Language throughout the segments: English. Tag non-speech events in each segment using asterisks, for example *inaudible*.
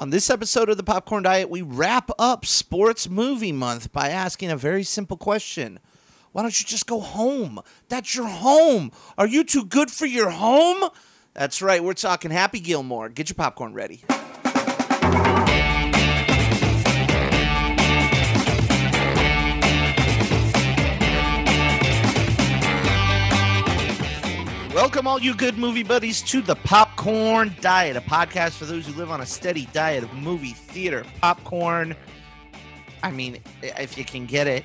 On this episode of the Popcorn Diet, we wrap up Sports Movie Month by asking a very simple question. Why don't you just go home? That's your home. Are you too good for your home? That's right, we're talking Happy Gilmore. Get your popcorn ready. Welcome, all you good movie buddies, to the Popcorn Diet, a podcast for those who live on a steady diet of movie theater popcorn. I mean, if you can get it.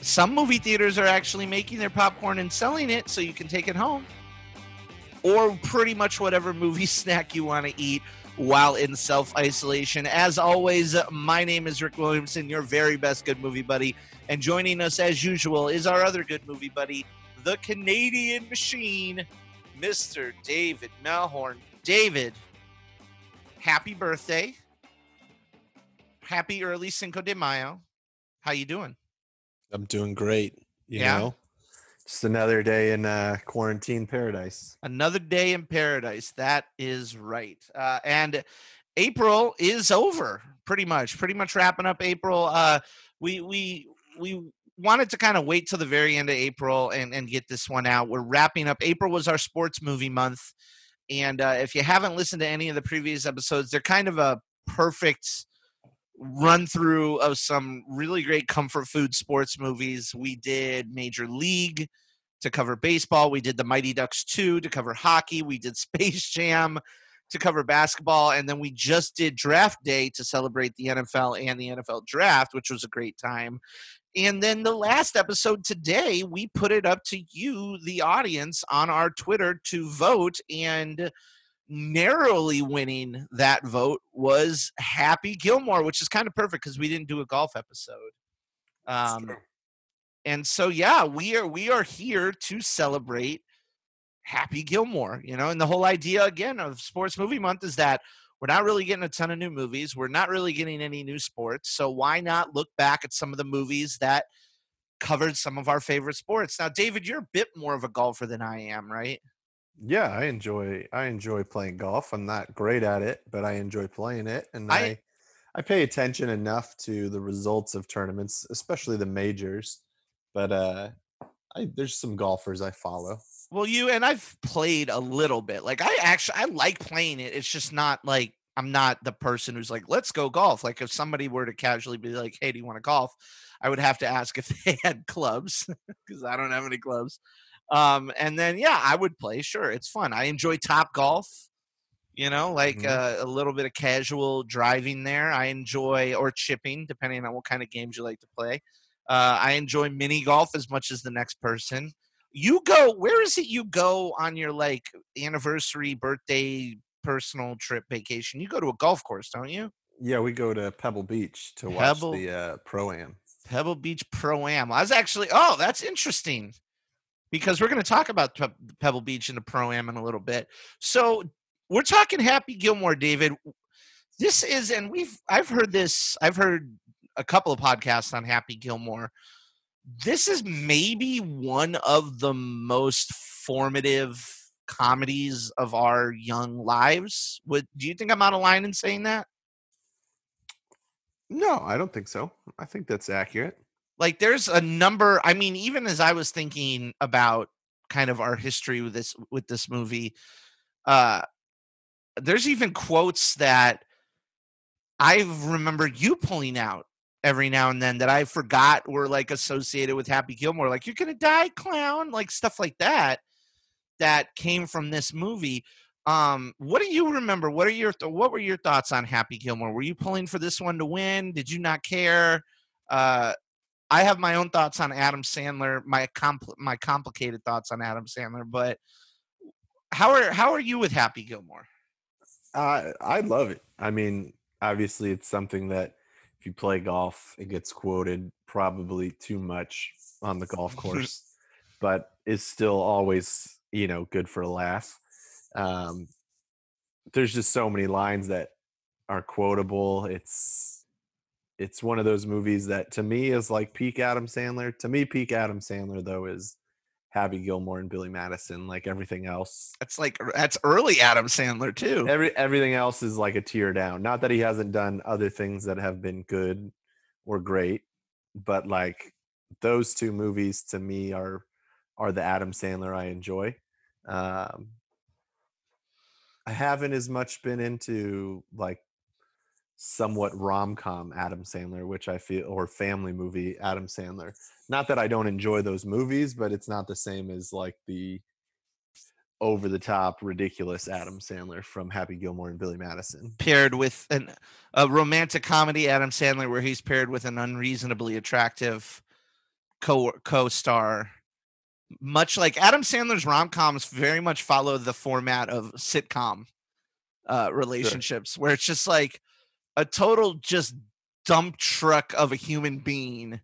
Some movie theaters are actually making their popcorn and selling it so you can take it home. Or pretty much whatever movie *laughs* snack you want to eat while in self isolation. As always, my name is Rick Williamson, your very best good movie buddy. And joining us, as usual, is our other good movie buddy, the Canadian machine, Mr. David Melhorn. David, happy birthday. Happy early Cinco de Mayo. How you doing? I'm doing great. You Yeah? know, just another day in uh, quarantine paradise. Another day in paradise. That is right. Uh, and April is over, pretty much. Pretty much wrapping up April. Uh, we we we wanted to kind of wait till the very end of April and and get this one out. We're wrapping up. April was our sports movie month, and uh, if you haven't listened to any of the previous episodes, they're kind of a perfect run through of some really great comfort food sports movies. We did Major League to cover baseball. We did the Mighty Ducks 2 to cover hockey. We did *laughs* Space Jam to cover basketball. And then we just did Draft Day to celebrate the NFL and the NFL Draft, which was a great time. And then the last episode today, we put it up to you, the audience, on our Twitter to vote. And narrowly winning that vote was Happy Gilmore, which is kind of perfect because we didn't do a golf episode. Um, and so yeah we are we are here to celebrate happy gilmore you know and the whole idea again of sports movie month is that we're not really getting a ton of new movies we're not really getting any new sports so why not look back at some of the movies that covered some of our favorite sports now david you're a bit more of a golfer than i am right Yeah, I enjoy I enjoy playing golf. I'm not great at it, but I enjoy playing it, and I- I I, pay attention enough to the results of tournaments, especially the majors. But uh, I, there's some golfers I follow. Well you and i've played a little bit like i actually i like playing it it's just not like i'm not the person who's like let's go golf like if somebody were to casually be like hey do you want to golf i would have to ask if *laughs* they had clubs because i don't have any clubs um and then yeah i would play sure it's fun i enjoy top golf you know like Mhm. uh, a little bit of casual driving there i enjoy or chipping depending on what kind of games you like to play uh, i enjoy mini golf as much as the next person you go where is it you go on your like anniversary birthday personal trip vacation? You go to a golf course don't you? Yeah, we go to Pebble Beach to Pebble- watch the uh, pro am. pebble beach pro am i was actually oh that's interesting because we're going to talk about Pe- pebble beach and the pro am in a little bit. So we're talking happy gilmore david. This is and we've i've heard this i've heard a couple of podcasts on happy gilmore this is maybe one of the most formative comedies of our young lives would do you think i'm out of line in saying that No, I don't think so. I think that's accurate. like there's a number i mean even as i was thinking about kind of our history with this with this movie uh there's even quotes that i remember you pulling out every now and then that i forgot were like associated with happy gilmore like you're gonna die clown like stuff like that that came from this movie. Um what do you remember? What are your th- what were your thoughts on happy gilmore? Were you pulling for this one to win? Did you not care? Uh I have my own thoughts on Adam Sandler, my compl- my complicated thoughts on Adam Sandler, but how are how are you with Happy Gilmore? I I love it. I mean, obviously, it's something that you play golf, it gets quoted probably too much on the golf *laughs* course, but is still always you know good for a laugh. Um, there's just so many lines that are quotable. It's it's one of those movies that to me is like peak Adam Sandler. To me, peak Adam Sandler though is Happy Gilmore and Billy Madison. Like everything else, That's like that's early Adam Sandler too. every everything else is like a tier down. Not that he hasn't done other things that have been good or great, but like those two movies to me are are the Adam Sandler I enjoy. Um, I haven't as much been into like somewhat rom-com Adam Sandler, which I feel or family movie Adam Sandler. Not that I don't enjoy those movies, but it's not the same as like the over the top ridiculous Adam Sandler from Happy Gilmore and Billy Madison. Paired with an a romantic comedy Adam Sandler where he's paired with an unreasonably attractive co co-star. Much like Adam Sandler's rom-coms very much follow the format of sitcom uh relationships where it's just like a total just dump truck of a human being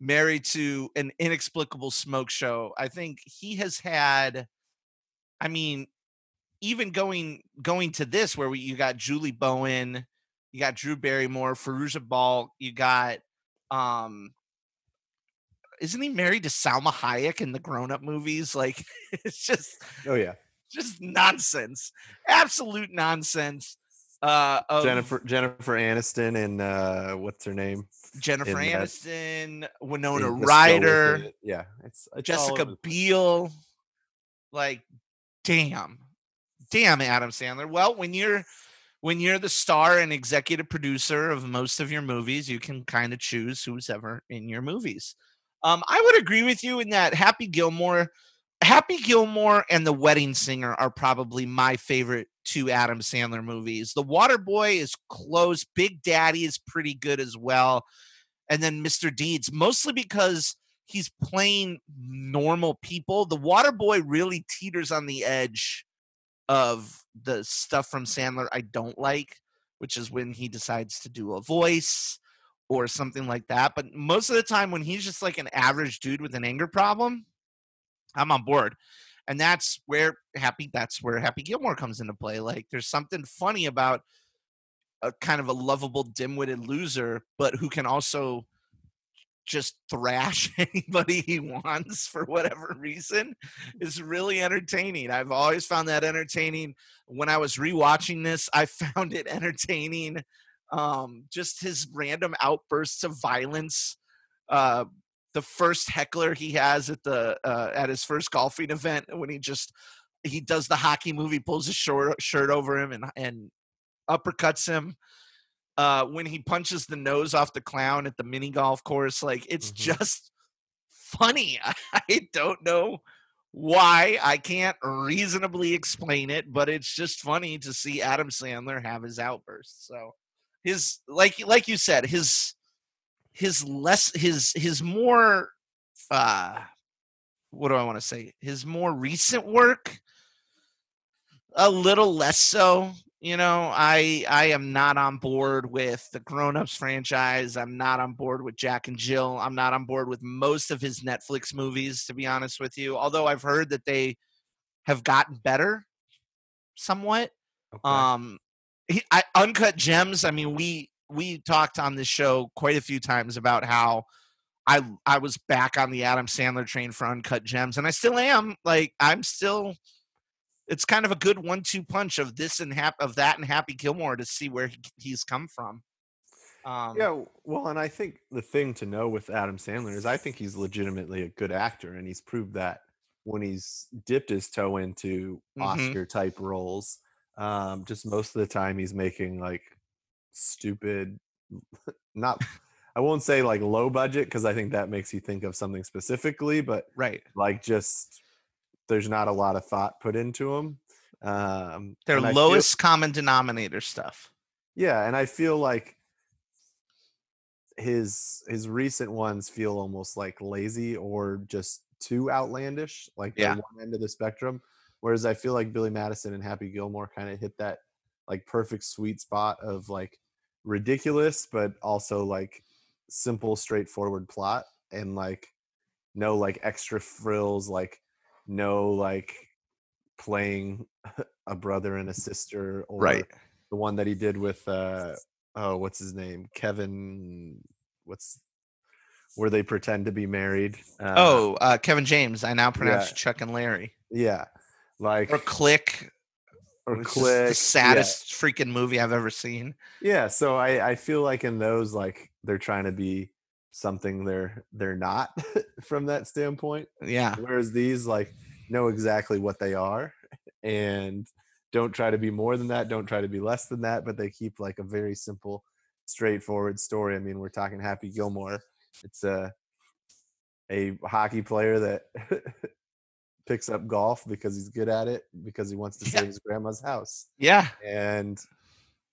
married to an inexplicable smoke show. I think he has had I mean even going going to this where we, you got Julie Bowen, you got Drew Barrymore, Fairuza Balk, you got um isn't he married to Salma Hayek in the grown-up movies? Like *laughs* it's just Oh yeah, just nonsense. Absolute nonsense. Uh Jennifer Jennifer Aniston and uh, what's her name? Jennifer in that- Aniston, Winona Show with Ryder, It. Yeah, it's, it's Jessica Biel. Like, damn, damn, Adam Sandler. Well, when you're when you're the star and executive producer of most of your movies, you can kind of choose who's ever in your movies. Um, I would agree with you in that Happy Gilmore, Happy Gilmore and The Wedding Singer are probably my favorite two Adam Sandler movies. The Water Boy is close. Big Daddy is pretty good as well. And then Mr. Deeds, mostly because he's playing normal people. The Water Boy really teeters on the edge of the stuff from Sandler I don't like, which is when he decides to do a voice or something like that. But most of the time, when he's just like an average dude with an anger problem, I'm on board. And that's where Happy that's where Happy Gilmore comes into play. Like there's something funny about a kind of a lovable dim-witted loser, but who can also just thrash *laughs* anybody he wants for whatever reason is really entertaining. I've always found that entertaining. When I was rewatching this, I *laughs* found it entertaining. Um, just his random outbursts of violence. Uh, the first heckler he has at the uh, at his first golfing event when he just he does the hockey move, he pulls his short shirt over him and and uppercuts him uh when he punches the nose off the clown at the mini golf course like it's Mhm. just funny *laughs* i don't know why i can't reasonably explain it but it's just funny to see adam sandler have his outbursts so his like like you said his his less his his more uh what do i want to say? His more recent work a little less so you know? I i am not on board with the grown-ups franchise. I'm not on board with jack and jill. I'm not on board with most of his netflix movies to be honest with you although i've heard that they have gotten better somewhat. Okay. um he, I, uncut gems i mean we we talked on this show quite a few times about how i i was back on the adam sandler train for uncut gems and i still am like i'm still it's kind of a good one-two punch of this and hap- of that and happy gilmore to see where he, he's come from um yeah, well, and I think the thing to know with Adam Sandler is I think he's legitimately a good actor, and he's proved that when he's dipped his toe into Mhm. Oscar type roles. Um, just most of the time, he's making like stupid, *laughs* not. I won't say like low budget because I think that makes you think of something specifically, but right like just there's not a lot of thought put into them. Um, their and I feel- lowest common denominator stuff yeah, and I feel like his his recent ones feel almost like lazy or just too outlandish, like Yeah. the one end of the spectrum. Whereas I feel like Billy Madison and Happy Gilmore kind of hit that like perfect sweet spot of like ridiculous, but also like simple, straightforward plot and like no like extra frills, like no like playing *laughs* a brother and a sister or right the one that he did with uh oh what's his name kevin what's where they pretend to be married. Uh, oh, uh, Kevin James. I now pronounce yeah. Chuck and Larry. yeah, like Or Click. Or which is click. the saddest freaking movie I've ever seen. Yeah. yeah, so I I feel like in those like they're trying to be something they're they're not *laughs* from that standpoint. Yeah. Whereas these like know exactly what they are and don't try to be more than that, don't try to be less than that, but they keep like a very simple, straightforward story. I mean, we're talking Happy Gilmore. It's a a hockey player that *laughs* picks up golf because he's good at it because he wants to Yeah. save his grandma's house. Yeah. And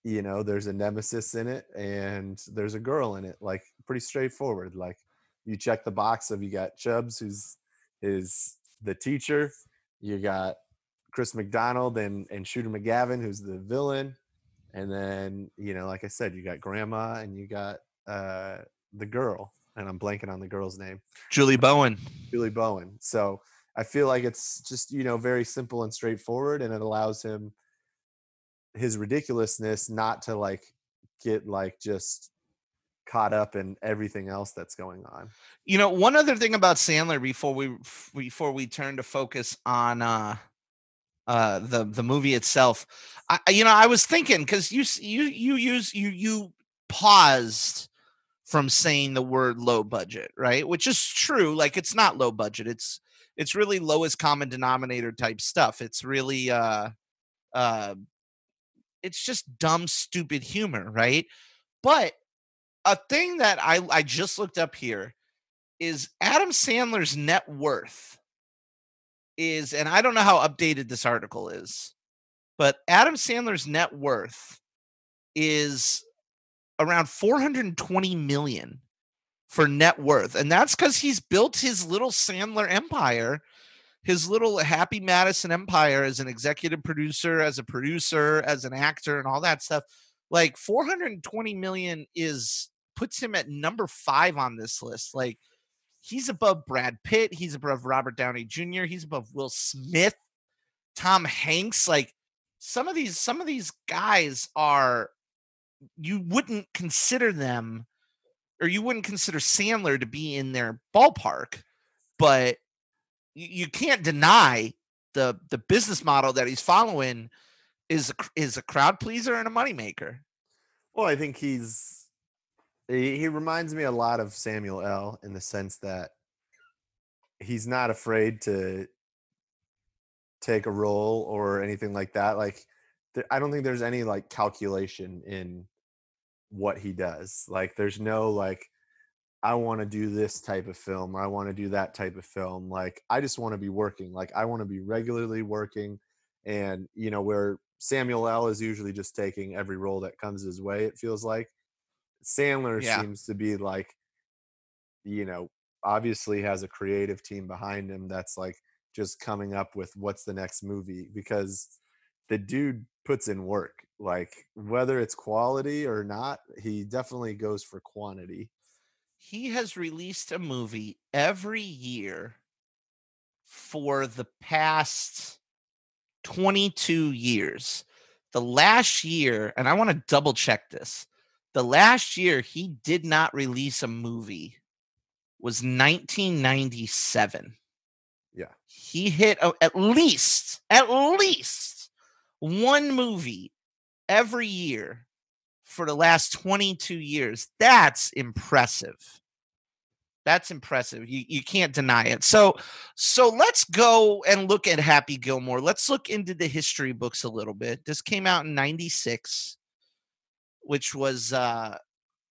you know, there's a nemesis in it and there's a girl in it. Like pretty straightforward. Like you check the box of you got Chubbs, who's is the teacher. You got Chris McDonald and and Shooter McGavin, who's the villain. And then, you know, like I said, you got grandma and you got uh the girl. And I'm blanking on the girl's name. Julie Bowen. Julie Bowen. So I feel like it's just, you know, very simple and straightforward and it allows him his ridiculousness not to like get like just caught up in everything else that's going on. You know, one other thing about Sandler before we before we turn to focus on uh uh the the movie itself. I you know, I was thinking cuz you you you use you you paused from saying the word low budget, right? Which is true. Like it's not low budget. It's it's really lowest common denominator type stuff. It's really uh uh it's just dumb stupid humor, right? But a thing that I I just looked up here is Adam Sandler's net worth is and I don't know how updated this article is, but Adam Sandler's net worth is around 420 million for net worth. And that's cuz he's built his little Sandler empire, his little Happy Madison empire as an executive producer, as a producer, as an actor and all that stuff. Like 420 million is puts him at number 5 on this list. Like he's above Brad Pitt, he's above Robert Downey Jr., he's above Will Smith, Tom Hanks, like some of these some of these guys are you wouldn't consider them or you wouldn't consider Sandler to be in their ballpark, but you, can't deny the the business model that he's following is a, is a crowd pleaser and a moneymaker. Well, I think he's he, he reminds me a lot of Samuel L in the sense that he's not afraid to take a role or anything like that. Like I don't think there's any like calculation in what he does. Like there's no like I want to do this type of film or I want to do that type of film. Like I just want to be working. Like I want to be regularly working and you know where Samuel L is usually just taking every role that comes his way it feels like Sandler Yeah. seems to be like you know obviously has a creative team behind him that's like just coming up with what's the next movie because the dude puts in work like whether it's quality or not he definitely goes for quantity He has released a movie every year for the past 22 years. The last year, and I want to double check this. The last year he did not release a movie was 1997. Yeah. He hit a- at least, at least one movie every year for the last 22 years. That's impressive. That's impressive. You, you can't deny it. So so let's go and look at Happy Gilmore. Let's look into the history books a little bit. This came out in 96, which was uh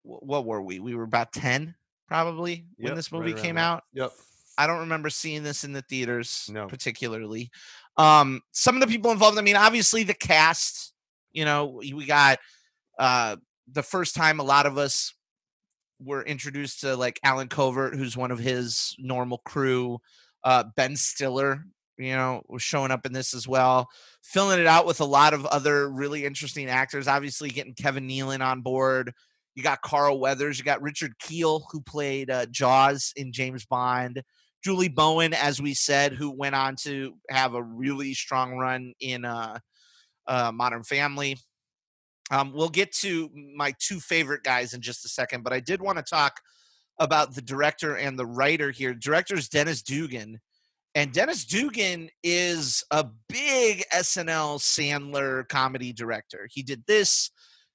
what were we? We were about 10 probably when Yep, this movie around came there. out. yep I don't remember seeing this in the theaters No. particularly. Um, some of the people involved, I mean, obviously the cast, you know, we got uh the first time a lot of us were introduced to like Allen Covert, who's one of his normal crew. Uh Ben Stiller, you know, was showing up in this as well, filling it out with a lot of other really interesting actors. Obviously, getting Kevin Nealon on board. You got Carl Weathers. You got Richard Kiel, who played uh, Jaws in James Bond. Julie Bowen, as we said, who went on to have a really strong run in uh, uh, Modern Family. Um, we'll get to my two favorite guys in just a second, but I did want to talk about the director and the writer here. Director is Dennis Dugan, and Dennis Dugan is a big SNL Sandler comedy director. He did this,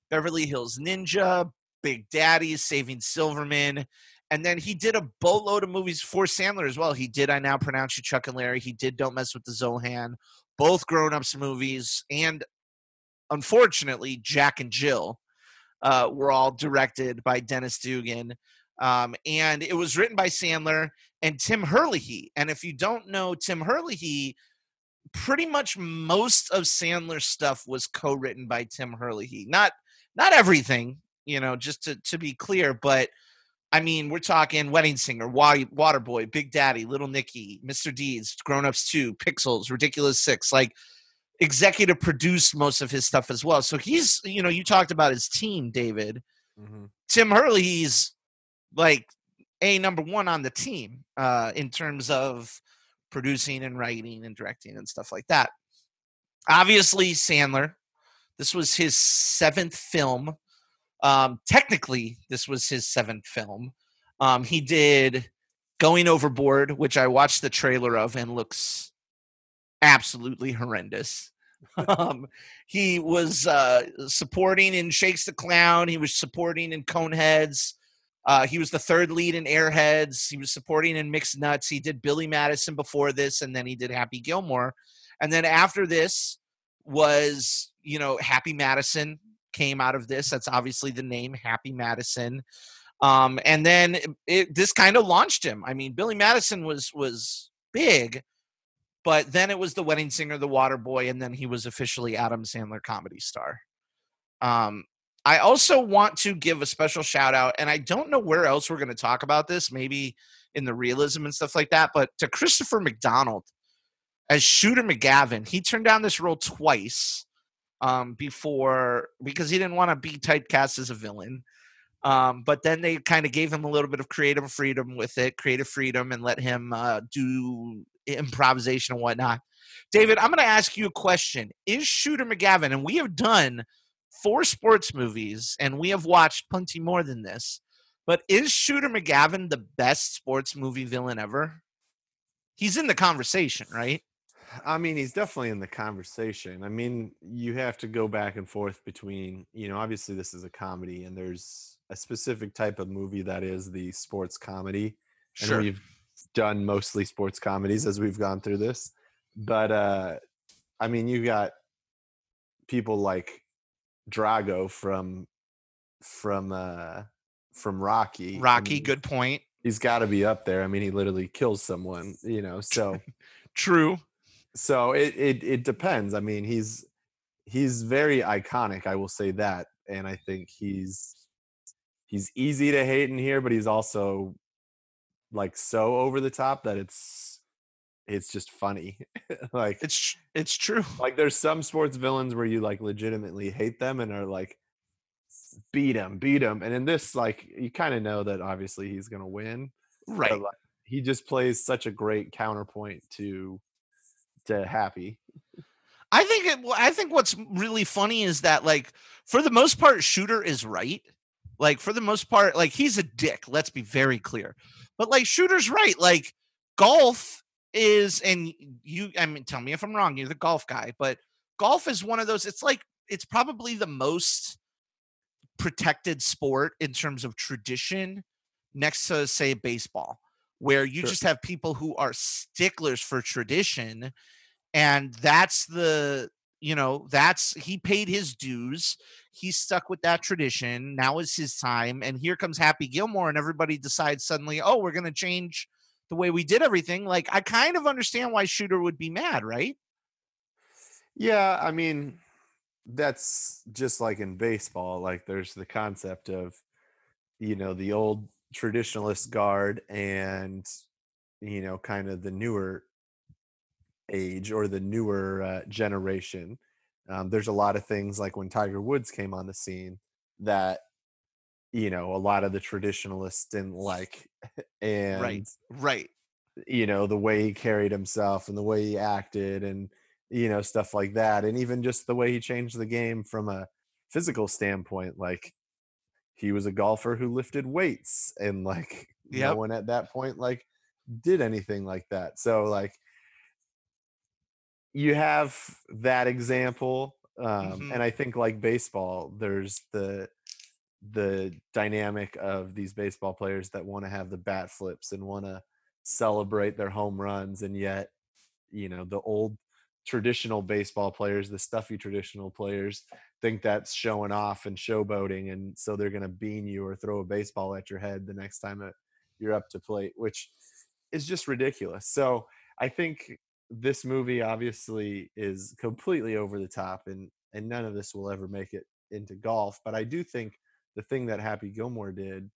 Beverly Hills Ninja, Big Daddy, Saving Silverman. And then he did a boatload of movies for Sandler as well. He did I Now Pronounce You Chuck and Larry. He did Don't Mess with the Zohan, both grown ups movies. And unfortunately, Jack and Jill uh, were all directed by Dennis Dugan. Um, and it was written by Sandler and Tim Herlihy. And if you don't know Tim Herlihy, pretty much most of Sandler's stuff was co-written by Tim Herlihy. Not not everything, you know, just to, to be clear, but I mean, we're talking Wedding Singer, why Waterboy, Big Daddy, Little Nicky, Mr. Deeds, Grown Ups 2, Pixels, Ridiculous Six. Like, executive produced most of his stuff as well. So he's, you know, you talked about his team, David. Mm-hmm. Tim Herlihy's like a number one on the team uh, in terms of producing and writing and directing and stuff like that. Obviously, Sandler. This was his seventh film. Um, technically, this was his seventh film. Um, he did Going Overboard, which I watched the trailer of and looks absolutely horrendous. *laughs* um, he was uh, supporting in Shakes the Clown. He was supporting in Coneheads. Uh, he was the third lead in Airheads. He was supporting in Mixed Nuts. He did Billy Madison before this, and then he did Happy Gilmore. And then after this was, you know, Happy Madison came out of this. That's obviously the name, Happy Madison. Um, and then it, this kind of launched him. I mean, Billy Madison was was big, but then it was the Wedding Singer, the Water Boy, and then he was officially Adam Sandler comedy star. Um, I also want to give a special shout out, and I don't know where else we're going to talk about this, maybe in the realism and stuff like that, but to Christopher McDonald as Shooter McGavin. He turned down this role twice um, before because he didn't want to be typecast as a villain. Um, but then they kind of gave him a little bit of creative freedom with it, creative freedom, and let him uh, do improvisation and whatnot. David, I'm going to ask you a question. Is Shooter McGavin, and we have done four sports movies, and we have watched plenty more than this. But is Shooter McGavin the best sports movie villain ever? He's in the conversation, right? I mean, he's definitely in the conversation. I mean, you have to go back and forth between, you know, obviously this is a comedy and there's a specific type of movie that is the sports comedy. And sure. we've done mostly sports comedies as we've gone through this. But uh I mean, you got people like Drago from from uh from Rocky. Rocky, I mean, good point. He's got to be up there. I mean, he literally kills someone, you know. So *laughs* true. So it it it depends. I mean, he's he's very iconic, I will say that. And I think he's he's easy to hate in here, but he's also like so over the top that it's it's just funny. *laughs* like it's it's true. Like there's some sports villains where you like legitimately hate them and are like beat him, beat him. And in this like you kind of know that obviously he's going to win. Right. Like, he just plays such a great counterpoint to to Happy. I think it, I think what's really funny is that like for the most part Shooter is right. Like for the most part like he's a dick, let's be very clear. But like Shooter's right. Like golf is and you I mean tell me if I'm wrong, you're the golf guy, but golf is one of those it's like it's probably the most protected sport in terms of tradition next to say baseball where you sure. just have people who are sticklers for tradition and that's the you know that's he paid his dues he's stuck with that tradition now is his time and here comes happy gilmore and everybody decides suddenly oh we're going to change the way we did everything, like I kind of understand why Shooter would be mad, right? Yeah, I mean, that's just like in baseball. Like there's the concept of, you know, the old traditionalist guard and, you know, kind of the newer age or the newer uh, generation. Um, there's a lot of things like when Tiger Woods came on the scene that you know a lot of the traditionalists didn't like *laughs* and right right you know the way he carried himself and the way he acted and you know stuff like that and even just the way he changed the game from a physical standpoint like he was a golfer who lifted weights and like no one at that point like did anything like that. So like you have that example um Mhm. and I think like baseball there's the the dynamic of these baseball players that want to have the bat flips and want to celebrate their home runs and yet you know the old traditional baseball players the stuffy traditional players think that's showing off and showboating and so they're going to bean you or throw a baseball at your head the next time that you're up to plate which is just ridiculous so i think this movie obviously is completely over the top and and none of this will ever make it into golf but i do think the thing that happy gilmore did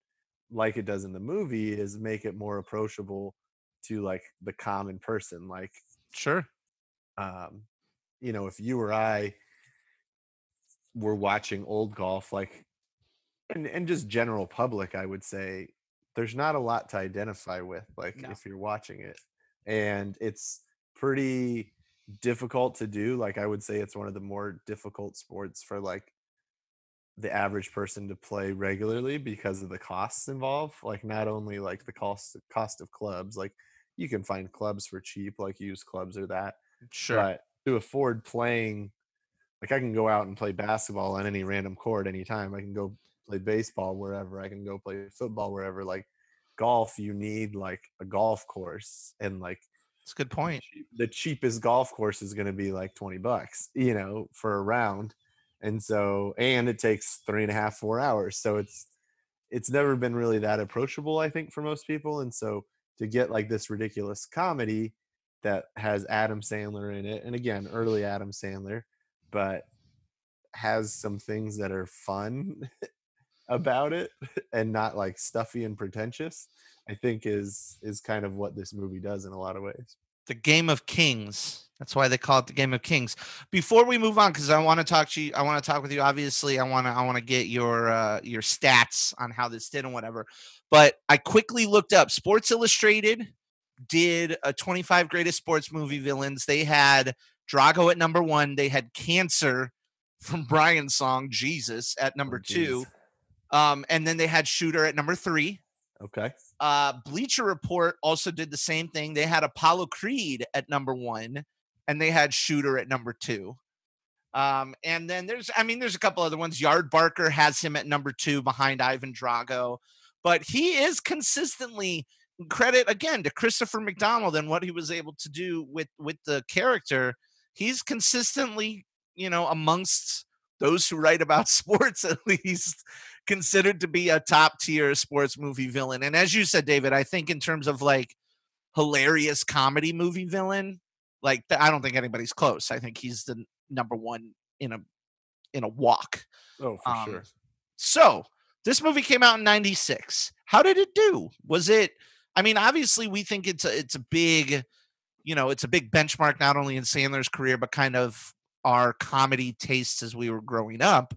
like it does in the movie is make it more approachable to like the common person like Sure. um you know if you or i were watching old golf like and and just general public i would say there's not a lot to identify with like No. if you're watching it and it's pretty difficult to do like i would say it's one of the more difficult sports for like the average person to play regularly because of the costs involved like not only like the cost cost of clubs like you can find clubs for cheap like used clubs or that Sure. but to afford playing like i can go out and play basketball on any random court anytime i can go play baseball wherever i can go play football wherever like golf you need like a golf course and like It's a good point. the cheapest golf course is going to be like 20 bucks you know for a round and so and it takes three and a half four hours so it's it's never been really that approachable i think for most people and so to get like this ridiculous comedy that has adam sandler in it and again early adam sandler but has some things that are fun *laughs* about it and not like stuffy and pretentious i think is is kind of what this movie does in a lot of ways. The game of kings. That's why they call it the game of kings. Before we move on because i want to talk to you i want to talk with you obviously i want to i want to get your uh your stats on how this did and whatever but i quickly looked up sports illustrated did a 25 greatest sports movie villains. They had drago at number one they had cancer *laughs* from brian's song jesus at number Oh, two um and then they had shooter at number three. Okay uh, Bleacher Report also did the same thing. They had Apollo Creed at number one, and they had Shooter at number two. Um, and then there's, I mean, there's a couple other ones. Yardbarker has him at number two behind Ivan Drago, but he is consistently credit again to Christopher McDonald and what he was able to do with with the character. He's consistently, you know, amongst those who write about *laughs* sports at least considered to be a top tier sports movie villain. And as you said, David, I think in terms of like hilarious comedy movie villain, like I don't think anybody's close. I think he's the number one in a in a walk. oh for Um, sure So this movie came out in '96. How did it do? Was it? I mean, obviously, we think it's a it's a big, you know, it's a big benchmark not only in Sandler's career but kind of our comedy tastes as we were growing up.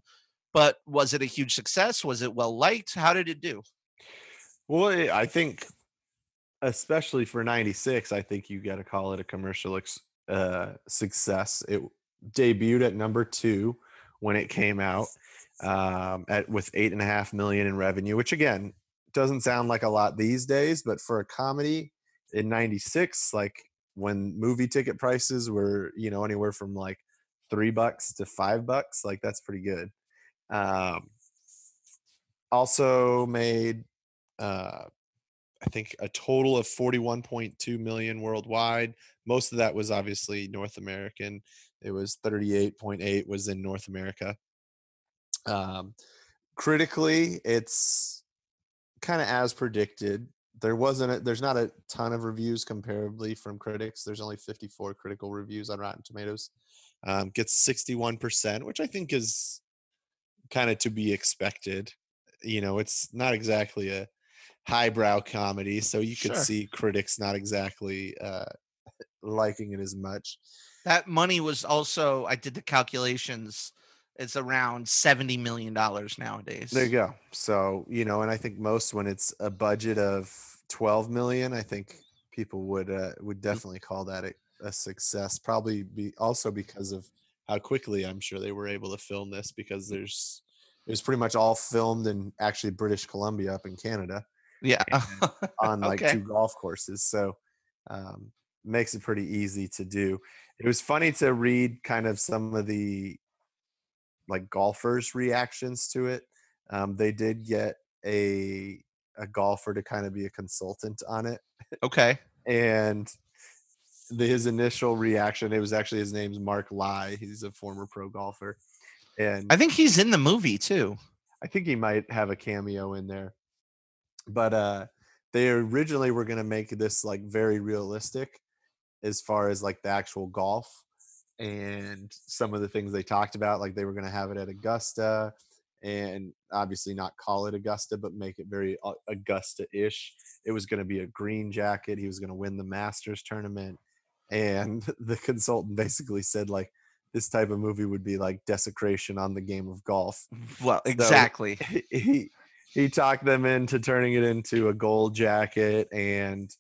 But was it a huge success? Was it well liked? How did it do? Well, eh, I think, especially for '96, I think you got to call it a commercial uh, success. It debuted at number two when it came out, um, at with eight and a half million in revenue, which again doesn't sound like a lot these days, but for a comedy in '96, like when movie ticket prices were you know anywhere from like three bucks to five bucks, like that's pretty good. Um, also made uh, I think a total of 41.2 million worldwide. Most of that was obviously North American. It was 38.8 was in North America. Um, critically, it's kind of as predicted. There wasn't a, there's not a ton of reviews comparably from critics. There's only 54 critical reviews on Rotten Tomatoes. Um, gets 61%, which I think is kind of to be expected. You know, it's not exactly a highbrow comedy, so you could Sure. see critics not exactly uh, *laughs* liking it as much. That money was also I did the calculations. It's around seventy million dollars nowadays. There you go. So you know, and I think most when it's a budget of 12 million, I think people would uh, would definitely call that a, a success. Probably be also because of how quickly I'm sure they were able to film this because there's it was pretty much all filmed in actually British Columbia up in Canada Yeah. *laughs* on like Okay. two golf courses. So um, makes it pretty easy to do. It was funny to read kind of some of the like golfers' reactions to it. Um, they did get a a golfer to kind of be a consultant on it, okay. and the, his initial reaction it was actually his name's Mark Lye. He's a former pro golfer, and I think he's in the movie too. I think he might have a cameo in there. But uh they originally were going to make this like very realistic as far as like the actual golf and some of the things they talked about like they were going to have it at Augusta and obviously not call it Augusta but make it very Augusta-ish. It was going to be a green jacket. He was going to win the Masters tournament and *laughs* the consultant basically said like this type of movie would be like desecration on the game of golf Well, *laughs* exactly. he he talked them into turning it into a gold jacket and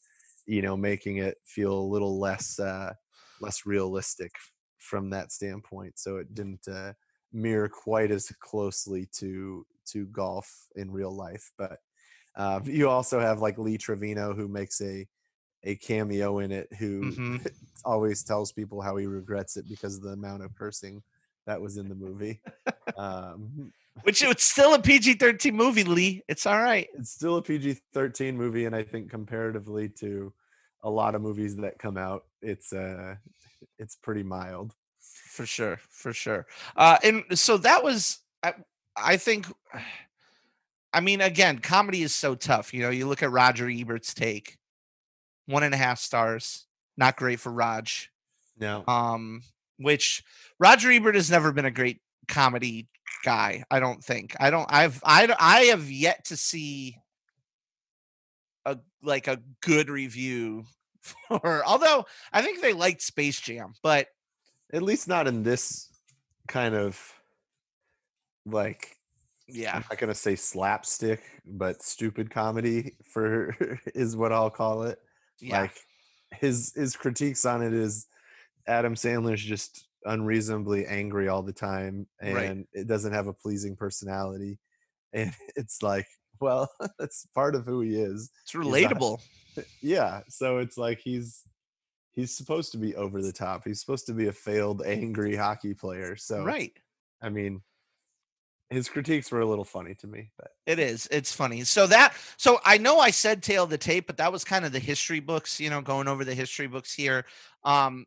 you know making it feel a little less uh less realistic from that standpoint so it didn't uh mirror quite as closely to to golf in real life but uh you also have like lee trevino who makes a a cameo in it who *laughs* Mhm. always tells people how he regrets it because of the amount of cursing that was in the movie *laughs* um Which it's still a PG 13 movie, Lee. It's all right. it's still a PG thirteen movie, and I think comparatively to a lot of movies that come out, it's uh it's pretty mild. For sure. For sure. Uh, and so that was, I, I think, *sighs* I mean, again, comedy is so tough. You know, you look at Roger Ebert's take, one and a half stars. Not great for Raj. No, um which roger ebert has never been a great comedy guy i don't think i don't i've i i have yet to see a like a good review *laughs* for although i think they liked space jam but at least not in this kind of like yeah I'm not gonna say slapstick, but stupid comedy for *laughs* is what I'll call it. Yeah Like his his critiques on it is Adam Sandler's just unreasonably angry all the time and Right. it doesn't have a pleasing personality. And *laughs* it's like, well, *laughs* that's part of who he is. it's not- relatable *laughs* Yeah. So it's like he's he's supposed to be over the top. He's supposed to be a failed angry hockey player. So right I mean his critiques were a little funny to me, but It is. It's funny. So that so I know I said tale of the tape, but that was kind of the history books, you know, going over the history books here. Um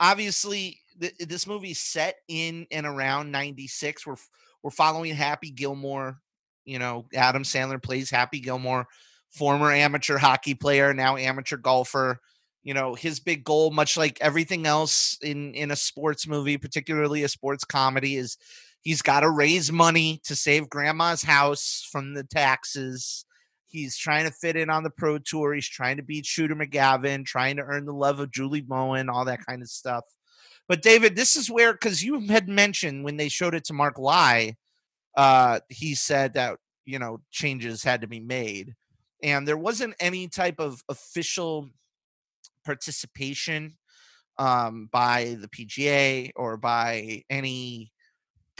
obviously th- this movie's set in and around 96. We're we're following Happy Gilmore, you know, Adam Sandler plays Happy Gilmore, former amateur hockey player, now amateur golfer. You know, his big goal much like everything else in in a sports movie, particularly a sports comedy is He's got to raise money to save grandma's house from the taxes. He's trying to fit in on the pro tour. He's trying to beat Shooter McGavin, trying to earn the love of Julie Bowen, all that kind of stuff. But David, this is where because you had mentioned when they showed it to Mark Lye, uh, he said that you know changes had to be made, and there wasn't any type of official participation um, by the PGA or by any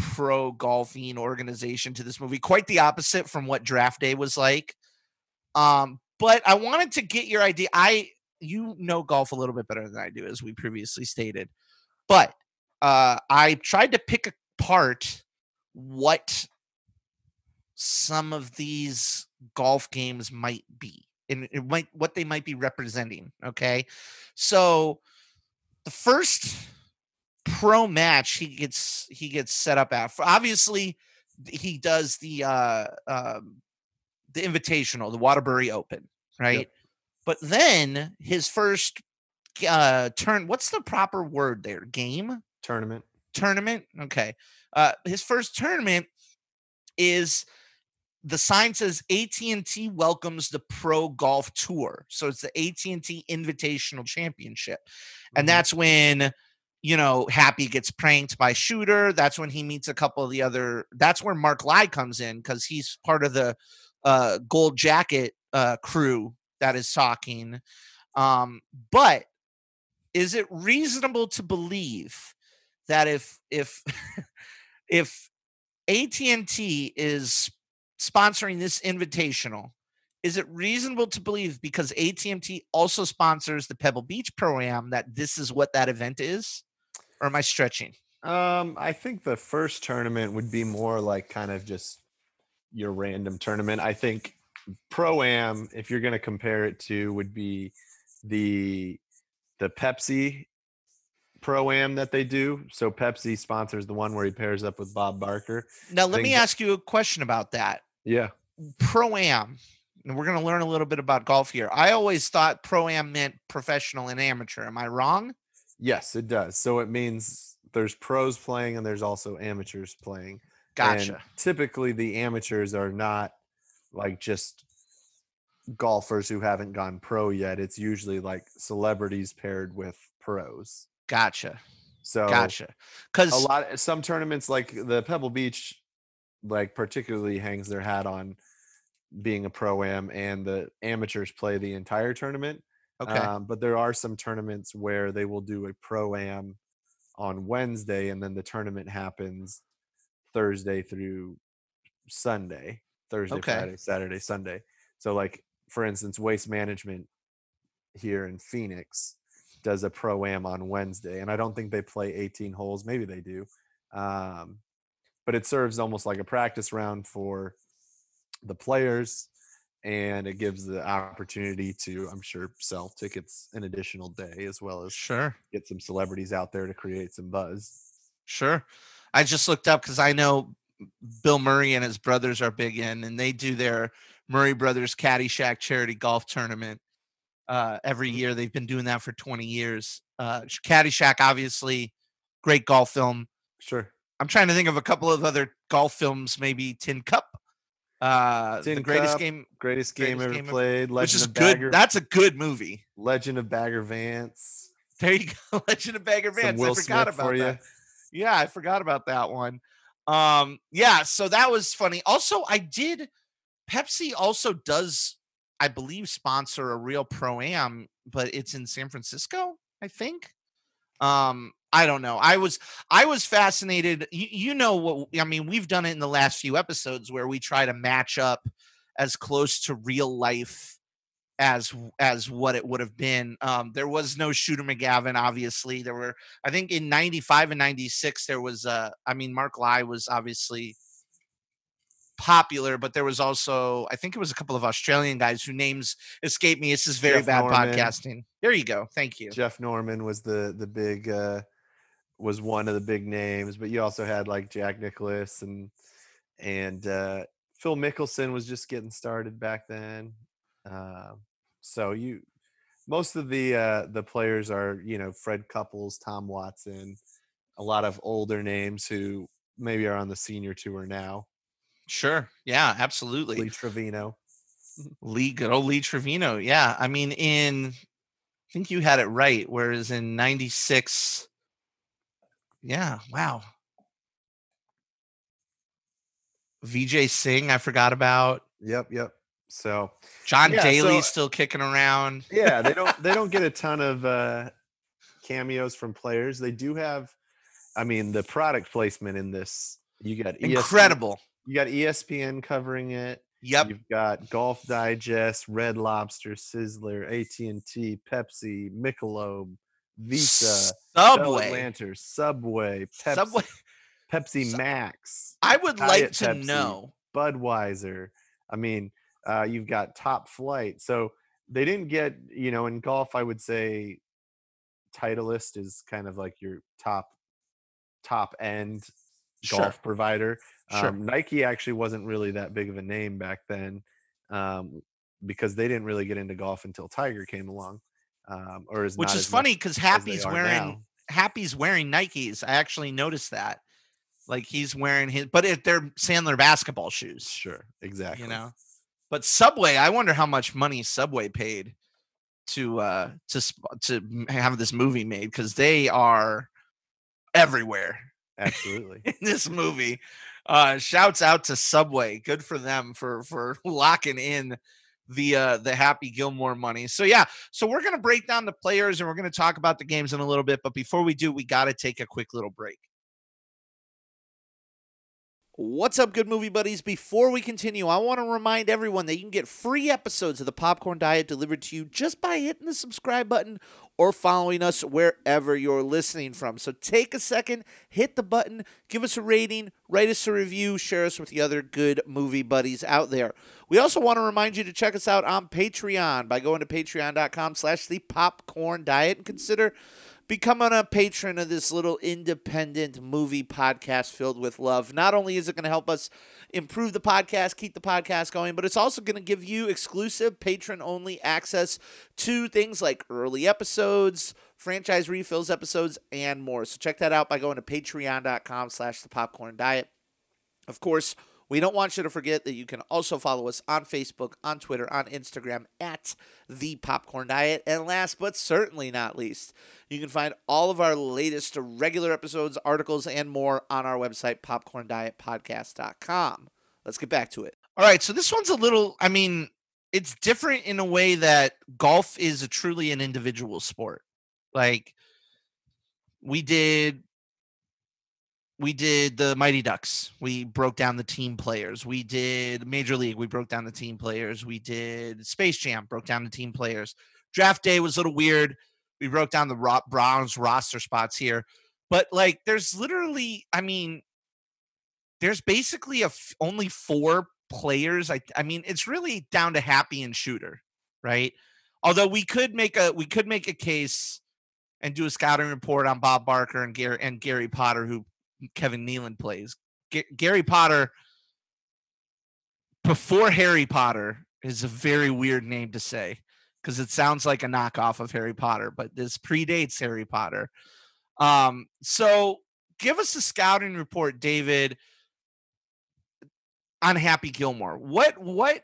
pro golfing organization to this movie. Quite the opposite from what draft day was like. Um, but I wanted to get your idea. I you know golf a little bit better than I do, as we previously stated. But uh, I tried to pick apart what some of these golf games might be and it might what they might be representing. Okay, so the first pro match he gets he gets set up at obviously he does the uh um the invitational the waterbury open right but then his first uh turn what's the proper word there game tournament. tournament okay uh his first tournament is the sign says AT&T welcomes the Pro Golf Tour. So it's the AT&T Invitational Championship. And Mhm. that's when you know, Happy gets pranked by Shooter. That's when he meets a couple of the other that's where Mark Lye comes in cuz he's part of the uh Gold Jacket uh crew that is talking. Um but is it reasonable to believe that if if *laughs* if AT&T is sponsoring this invitational, is it reasonable to believe because AT&T also sponsors the Pebble Beach Pro Am that this is what that event is? Or am I stretching? Um, I think the first tournament would be more like kind of just your random tournament. I think Pro Am, if you're going to compare it to, would be the the Pepsi Pro Am that they do. So Pepsi sponsors the one where he pairs up with Bob Barker. Now, let think me ask you a question about that. Yeah. Pro Am, and we're going to learn a little bit about golf here. I always thought Pro Am meant professional and amateur. Am I wrong? Yes, it does. So it means there's pros playing and there's also amateurs playing. Gotcha. And typically the amateurs are not like just golfers who haven't gone pro yet. It's usually like celebrities paired with pros. Gotcha. So Gotcha. Because a lot some tournaments like the Pebble Beach like particularly hangs their hat on being a pro am and the amateurs play the entire tournament. Okay, Um, but there are some tournaments where they will do a pro am on Wednesday and then the tournament happens Thursday through Sunday. Thursday, Okay. Friday, Saturday, Sunday. So like for instance, waste management here in Phoenix does a pro am on Wednesday. And I don't think they play 18 holes. Maybe they do. Um, but it serves almost like a practice round for the players and it gives the opportunity to i'm sure sell tickets an additional day as well as sure. get some celebrities out there to create some buzz Sure. I just looked up because I know Bill Murray and his brothers are big in, and they do their Murray Brothers Caddyshack charity golf tournament uh, every year. They've been doing that for 20 years. Uh, sh- Caddyshack, obviously, great golf film. sure I'm trying to think of a couple of other golf films, maybe Tin Cup, uh, the greatest Cup, game, greatest game Greatest ever game ever- played legend which is good. bagger That's a good movie. legend of bagger vance There you go, *laughs* Legend of Bagger some Vance. will I forgot smith about for you that. Yeah, I forgot about that one. Um, yeah, so that was funny. Also, I did Pepsi also does, I believe, sponsor a real pro am, but it's in San Francisco, I think. Um, I don't know. I was I was fascinated. You, you know what I mean, we've done it in the last few episodes where we try to match up as close to real life as as what it would have been. Um, there was no Shooter McGavin, obviously. There were, I think, in '95 and '96, there was. Uh, I mean, Mark Lye was obviously popular, but there was also, I think, it was a couple of Australian guys who names escape me. This is very Jeff bad Norman. podcasting. There you go. Thank you. jeff norman was the the big uh was one of the big names but you also had like jack nicklaus and and uh phil mickelson was just getting started back then uh, so you most of the uh the players are you know fred couples tom watson a lot of older names who maybe are on the senior tour now Sure. Yeah, absolutely. lee trevino *laughs* Lee, good old Lee Trevino. Yeah. I mean, in, I think you had it right. Whereas in 96, yeah, wow. Vijay Singh, I forgot about. yep yep so John Yeah, Daly's so- still kicking around. yeah they don't they don't get a *laughs* ton of uh cameos from players they do have i mean the product placement in this you got ESPN Incredible. you got espn covering it Yep. you've got golf digest red lobster sizzler at&t pepsi michelob visa Subway. Atlantis, subway pepsi, Subway. pepsi max I would like to Pepsi. know. Budweiser. I mean, uh, you've got Top-Flite. So they didn't get, you know, in golf, I would say Titleist is kind of like your top top end Sure. golf provider. Sure. Um, Nike actually wasn't really that big of a name back then um, because they didn't really get into golf until Tiger came along. Um, or is Which is funny because Happy's wearing now. Happy's wearing Nikes. I actually noticed that. Like he's wearing his, but if they're Sandler basketball shoes, Sure, exactly. you know. But Subway, I wonder how much money Subway paid to uh to to have this movie made because they are everywhere absolutely. *laughs* in this movie. Uh shouts out to Subway. Good for them for for *laughs* locking in the the Happy Gilmore money. So yeah, so we're to break down the players and we're to talk about the games in a little bit, but before we do, we got to take a quick little break. What's up, good movie buddies? Before we continue, I want to remind everyone that you can get free episodes of the Popcorn Diet delivered to you just by hitting the subscribe button or following us wherever you're listening from. So take a second, hit the button, give us a rating, write us a review, share us with the other good movie buddies out there. We also want to remind you to check us out on Patreon by going to patreon.com slash the popcorn diet and consider becoming a patron of this little independent movie podcast filled with love. Not only is it going to help us improve the podcast, keep the podcast going, but it's also going to give you exclusive patron only access to things like early episodes, franchise refills episodes, and more. So check that out by going to patreon.com slash the popcorn diet. Of course, we don't want you to forget that you can also follow us on Facebook, on Twitter, on Instagram at The Popcorn Diet. And last but certainly not least, you can find all of our latest regular episodes, articles, and more on our website, popcorndietpodcast.com. Let's get back to it. All right, so this one's a little, I mean, it's different in a way that golf is a truly an individual sport. Like we did we did the Mighty Ducks. We broke down the team players. We did Major League. We broke down the team players. We did Space Jam. Broke down the team players. Draft day was a little weird. We broke down the Browns roster spots here, but like, there's literally, I mean, there's basically a f- only four players. I, I mean, it's really down to Happy and Shooter, right? Although we could make a we could make a case and do a scouting report on Bob Barker and Gary and Gary Potter, who Kevin Nealon plays. G- Gary Potter before Harry Potter is a very weird name to say because it sounds like a knockoff of Harry Potter, but this predates Harry Potter. Um, so give us a scouting report, David, on Happy Gilmore. What what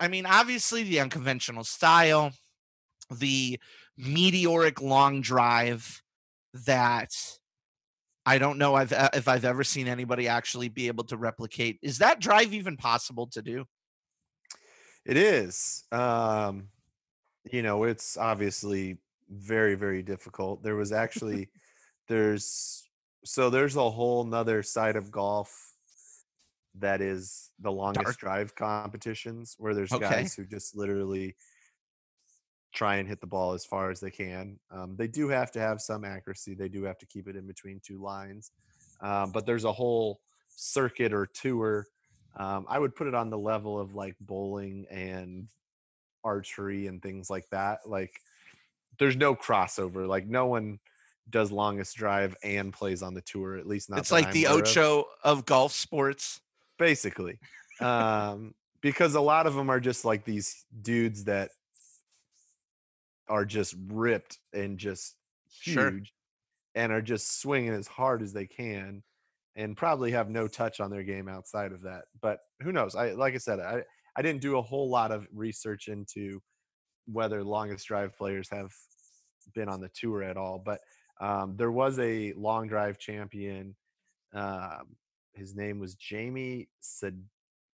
I mean, obviously the unconventional style, the meteoric long drive that I don't know I've, uh, if I've ever seen anybody actually be able to replicate. Is that drive even possible to do? It is. Um, you know, it's obviously very, very difficult. There was *laughs* actually, there's, so there's a whole nother side of golf that is the longest Dark. drive competitions where there's okay. guys who just literally try and hit the ball as far as they can. Um, they do have to have some accuracy. They do have to keep it in between two lines. Um, but there's a whole circuit or tour. Um, I would put it on the level of like bowling and archery and things like that. Like there's no crossover. Like no one does longest drive and plays on the tour. At least not. It's like I'm the Ocho of. of golf sports. Basically. um, because a lot of them are just like these dudes that are just ripped and just huge sure. and are just swinging as hard as they can and probably have no touch on their game outside of that. But who knows? I like I said, I, I didn't do a whole lot of research into whether longest drive players have been on the tour at all. But um, there was a long drive champion. Um, his name was Jamie Sad-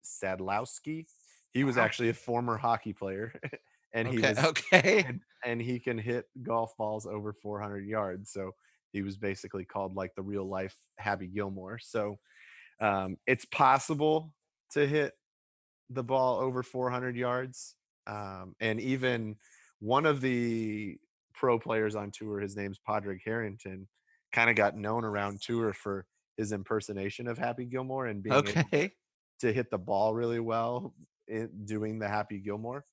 Sadlowski. He was actually a former hockey player. *laughs* and he okay, was okay and, he can hit golf balls over 400 yards so he was basically called like the real life happy gilmore so um, it's possible to hit the ball over 400 yards um, and even one of the pro players on tour his name's padraig harrington kind of got known around tour for his impersonation of happy gilmore and being okay. to hit the ball really well in doing the happy gilmore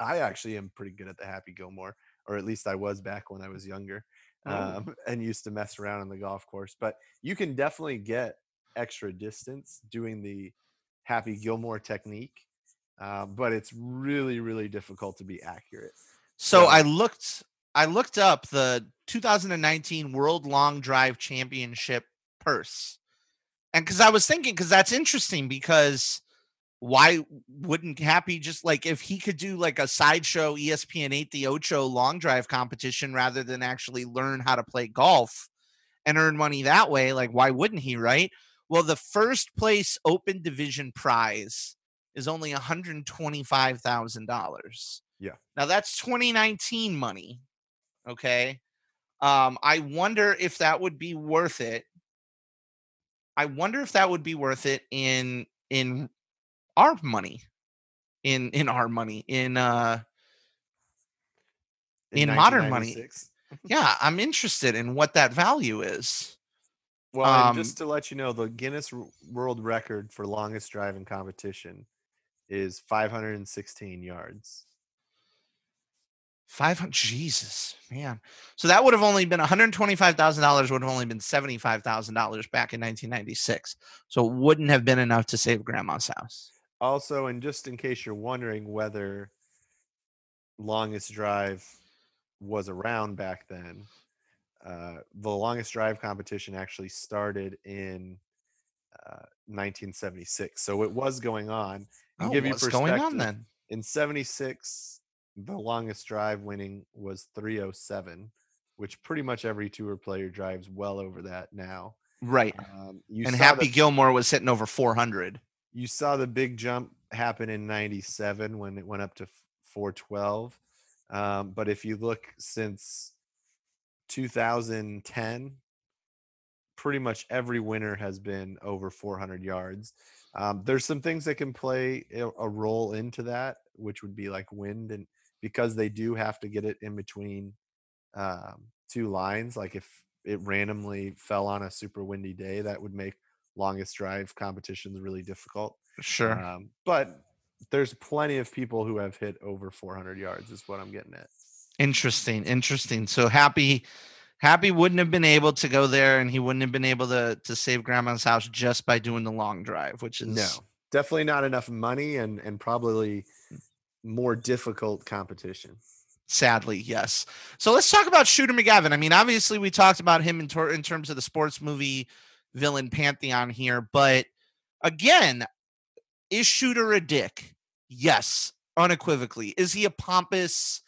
I actually am pretty good at the Happy Gilmore, or at least I was back when I was younger, oh. um, *laughs* and used to mess around on the golf course. But you can definitely get extra distance doing the Happy Gilmore technique, uh, but it's really, really difficult to be accurate. So, so I looked, I looked up the 2019 World Long Drive Championship purse, and because I was thinking, because that's interesting because why wouldn't Happy just like if he could do like a sideshow ESPN 8 the Ocho long drive competition rather than actually learn how to play golf and earn money that way? Like, why wouldn't he, right? Well, the first place open division prize is only $125,000. Yeah. Now that's 2019 money. Okay. Um, I wonder if that would be worth it I wonder if that would be worth it in in our money. In in our money. In uh in modern money. *laughs* yeah, I'm interested in what that value is. Well, Um, just to let you know, the Guinness World Record for longest drive in competition is 516 yards. 500 Jesus, man. So that would have only been $125,000 would have only been $75,000 back in 1996. So it wouldn't have been enough to save grandma's house. Also, and just in case you're wondering whether longest drive was around back then, uh, the longest drive competition actually started in uh, 1976. So it was going on. Oh, give you what's going on then? In 76, the longest drive winning was 307, which pretty much every tour player drives well over that now. Right. Um, And Happy the, Gilmore was hitting over 400. You saw the big jump happen in 97 when it went up to 412. Um, but if you look since 2010, pretty much every winner has been over 400 yards. Um, there's some things that can play a, role into that, which would be like wind, and because they do have to get it in between um, two lines, like if it randomly fell on a super windy day, that would make longest drive competitions really difficult. Sure. Um, but there's plenty of people who have hit over 400 yards, is what I'm getting at. Interesting. Interesting. So Happy Happy wouldn't have been able to go there and he wouldn't have been able to to save grandma's house just by doing the long drive, which is No, definitely not enough money and and probably more difficult competition. Sadly, yes. So let's talk about Shooter McGavin. I mean, obviously, we talked about him in, tor- in terms of the sports movie villain pantheon here, but again, is Shooter a dick? Yes, unequivocally. Is he a pompous,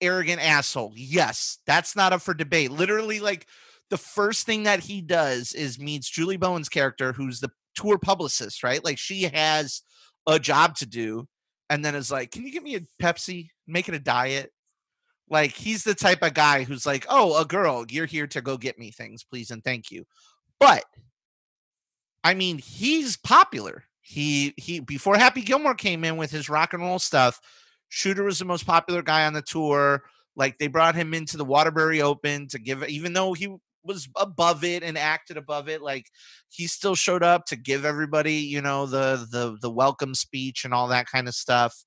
arrogant asshole? Yes, that's not up for debate. Literally, like the first thing that he does is meets Julie Bowen's character, who's the tour publicist, right? Like she has a job to do and then is like, "Can you get me a Pepsi? Make it a diet." Like he's the type of guy who's like, "Oh, a girl, you're here to go get me things, please and thank you." But I mean, he's popular. He he before Happy Gilmore came in with his rock and roll stuff, Shooter was the most popular guy on the tour. Like they brought him into the Waterbury Open to give even though he was above it and acted above it, like he still showed up to give everybody, you know, the the the welcome speech and all that kind of stuff.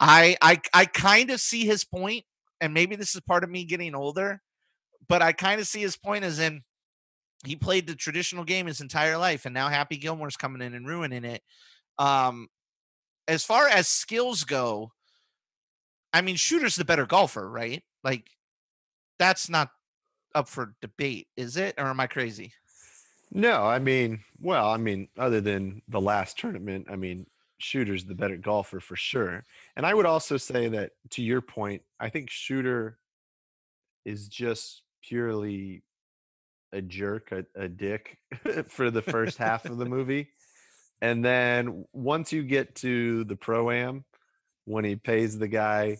I I I kind of see his point, and maybe this is part of me getting older, but I kind of see his point as in he played the traditional game his entire life, and now Happy Gilmore's coming in and ruining it. Um, as far as skills go, I mean, Shooter's the better golfer, right? Like, that's not up for debate, is it? Or am I crazy? No, I mean, well, I mean, other than the last tournament, I mean, Shooter's the better golfer for sure. And I would also say that to your point, I think Shooter is just purely a jerk, a, a dick *laughs* for the first half of the *laughs* movie. And then once you get to the pro am, when he pays the guy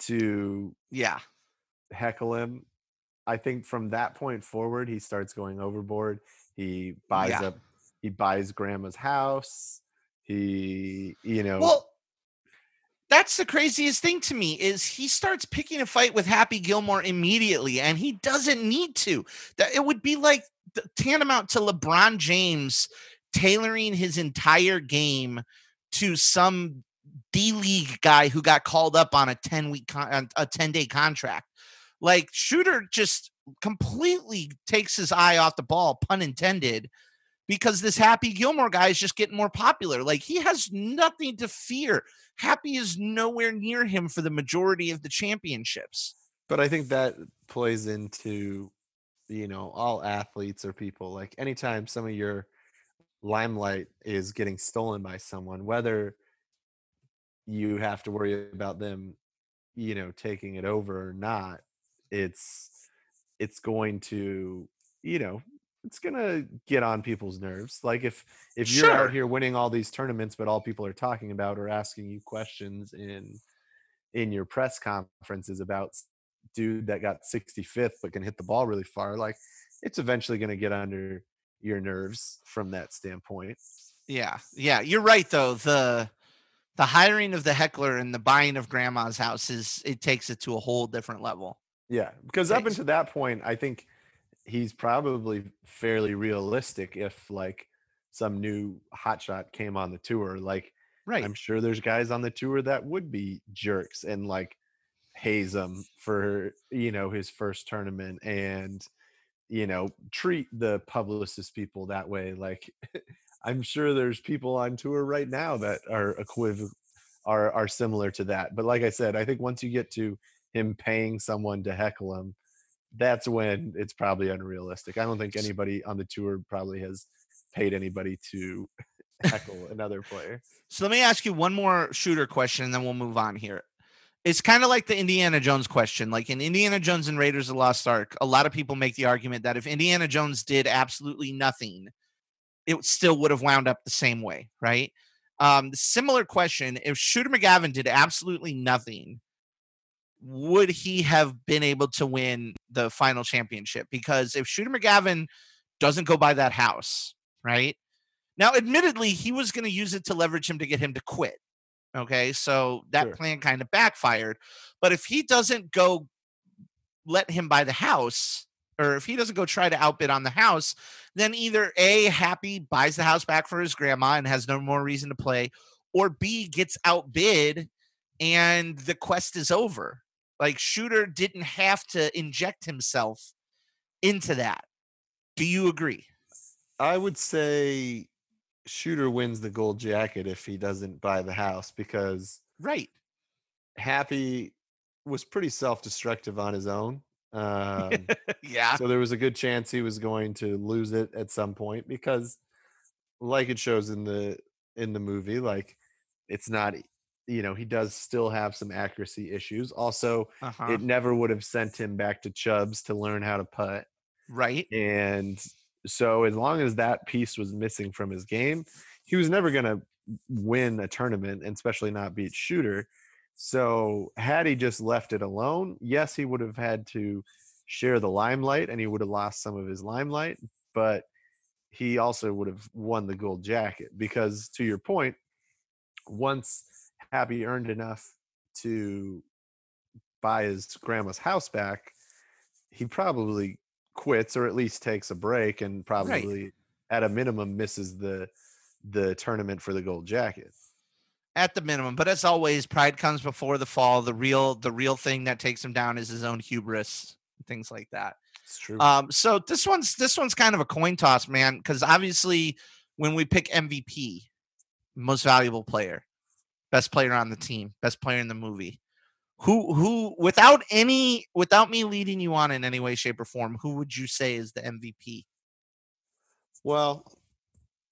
to Yeah. heckle him. I think from that point forward, he starts going overboard. He buys Yeah. up, he buys grandma's house. He, you know, Well, that's the craziest thing to me is he starts picking a fight with Happy Gilmore immediately, and he doesn't need to. That it would be like tantamount to LeBron James tailoring his entire game to some D League guy who got called up on a ten week con- on a ten day contract. Like Shooter just completely takes his eye off the ball, pun intended, because this Happy Gilmore guy is just getting more popular. Like he has nothing to fear. Happy is nowhere near him for the majority of the championships. but I think that plays into, you know, all athletes or people. Like anytime some of your limelight is getting stolen by someone, whether you have to worry about them, you know, taking it over or not, it's it's going to, you know, it's gonna get on people's nerves. Like if if you're Sure. out here winning all these tournaments, but all people are talking about or asking you questions in in your press conferences about dude that got 65th but can hit the ball really far, like it's eventually gonna get under your nerves from that standpoint. Yeah, yeah, you're right though. The the hiring of the heckler and the buying of grandma's house is it takes it to a whole different level. Yeah, because up until that point, I think he's probably fairly realistic. If like some new hotshot came on the tour, like Right. I'm sure there's guys on the tour that would be jerks and like haze him for you know his first tournament and you know treat the publicist people that way. Like *laughs* I'm sure there's people on tour right now that are equiv are are similar to that. But like I said, I think once you get to him paying someone to heckle him, that's when it's probably unrealistic. I don't think anybody on the tour probably has paid anybody to *laughs* heckle another player. So let me ask you one more shooter question, and then we'll move on here. It's kind of like the Indiana Jones question. Like in Indiana Jones and Raiders of the Lost Ark, a lot of people make the argument that if Indiana Jones did absolutely nothing, it still would have wound up the same way, right? Um, similar question: If Shooter McGavin did absolutely nothing, would he have been able to win the final championship? Because if Shooter McGavin doesn't go by that house, right? Now, admittedly, he was going to use it to leverage him to get him to quit. Okay. So that Sure. plan kind of backfired. But if he doesn't go let him buy the house, or if he doesn't go try to outbid on the house, then either A, Happy buys the house back for his grandma and has no more reason to play, or B, gets outbid and the quest is over. Like Shooter didn't have to inject himself into that. Do you agree? I would say Shooter wins the gold jacket if he doesn't buy the house because Right. Happy was pretty self-destructive on his own. Um, *laughs* yeah. so there was a good chance he was going to lose it at some point because like it shows in the in the movie like it's not you know he does still have some accuracy issues also Uh-huh. it never would have sent him back to chubbs to learn how to putt right. and so as long as that piece was missing from his game he was never going to win a tournament and especially not beat shooter so had he just left it alone yes he would have had to share the limelight and he would have lost some of his limelight but he also would have won the gold jacket because to your point once happy earned enough to buy his grandma's house back he probably quits or at least takes a break and probably at a minimum misses the the tournament for the gold jacket At the minimum. But as always, pride comes before the fall. The real the real thing that takes him down is his own hubris, things like that. it's true Um, so this one's this one's kind of a coin toss, man, because obviously when we pick MVP, most valuable player, best player on the team, best player in the movie, who who without any without me leading you on in any way, shape, or form, who would you say is the MVP? well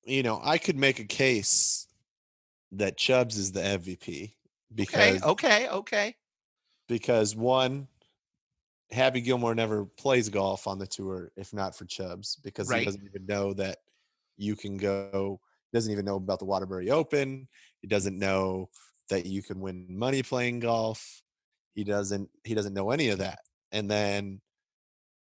you know i could make a case that chubbs is the mvp Okay, because okay, okay. because one happy gilmore never plays golf on the tour if not for chubbs because Right. he doesn't even know that you can go doesn't even know about the waterbury open he doesn't know that you can win money playing golf he doesn't he doesn't know any of that and then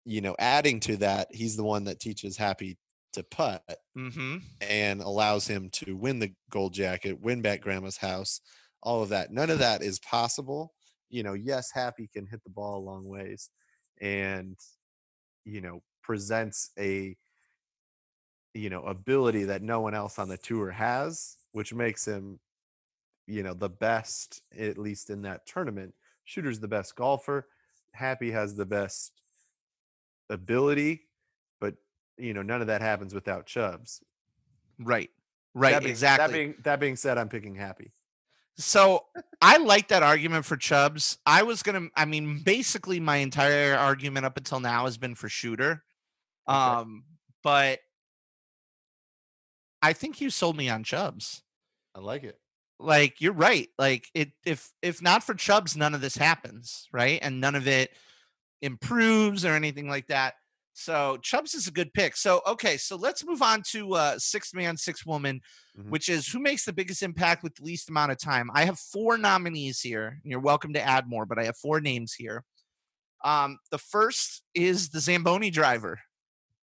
you know adding to that he's the one that teaches happy to putt Mm-hmm. and allows him to win the gold jacket, win back grandma's house, all of that. None of that is possible. You know, yes, Happy can hit the ball a long ways and, you know, presents a, you know, ability that no one else on the tour has, which makes him, you know, the best, at least in that tournament. Shooter's the best golfer. Happy has the best ability, but, you know, none of that happens without Chubbs. Right. Right. That being, exactly. That being that being said, I'm picking happy. So I like that argument for Chubbs. I was gonna. I mean, basically, my entire argument up until now has been for Shooter. Okay. Um, but I think you sold me on Chubbs. I like it. Like you're right. Like it. If if not for Chubbs, none of this happens, right? And none of it improves or anything like that. So Chubbs is a good pick. So okay, so let's move on to uh, six man, six woman, Mhm. which is who makes the biggest impact with the least amount of time. I have four nominees here. You're welcome to add more, but I have four names here. Um, the first is the Zamboni driver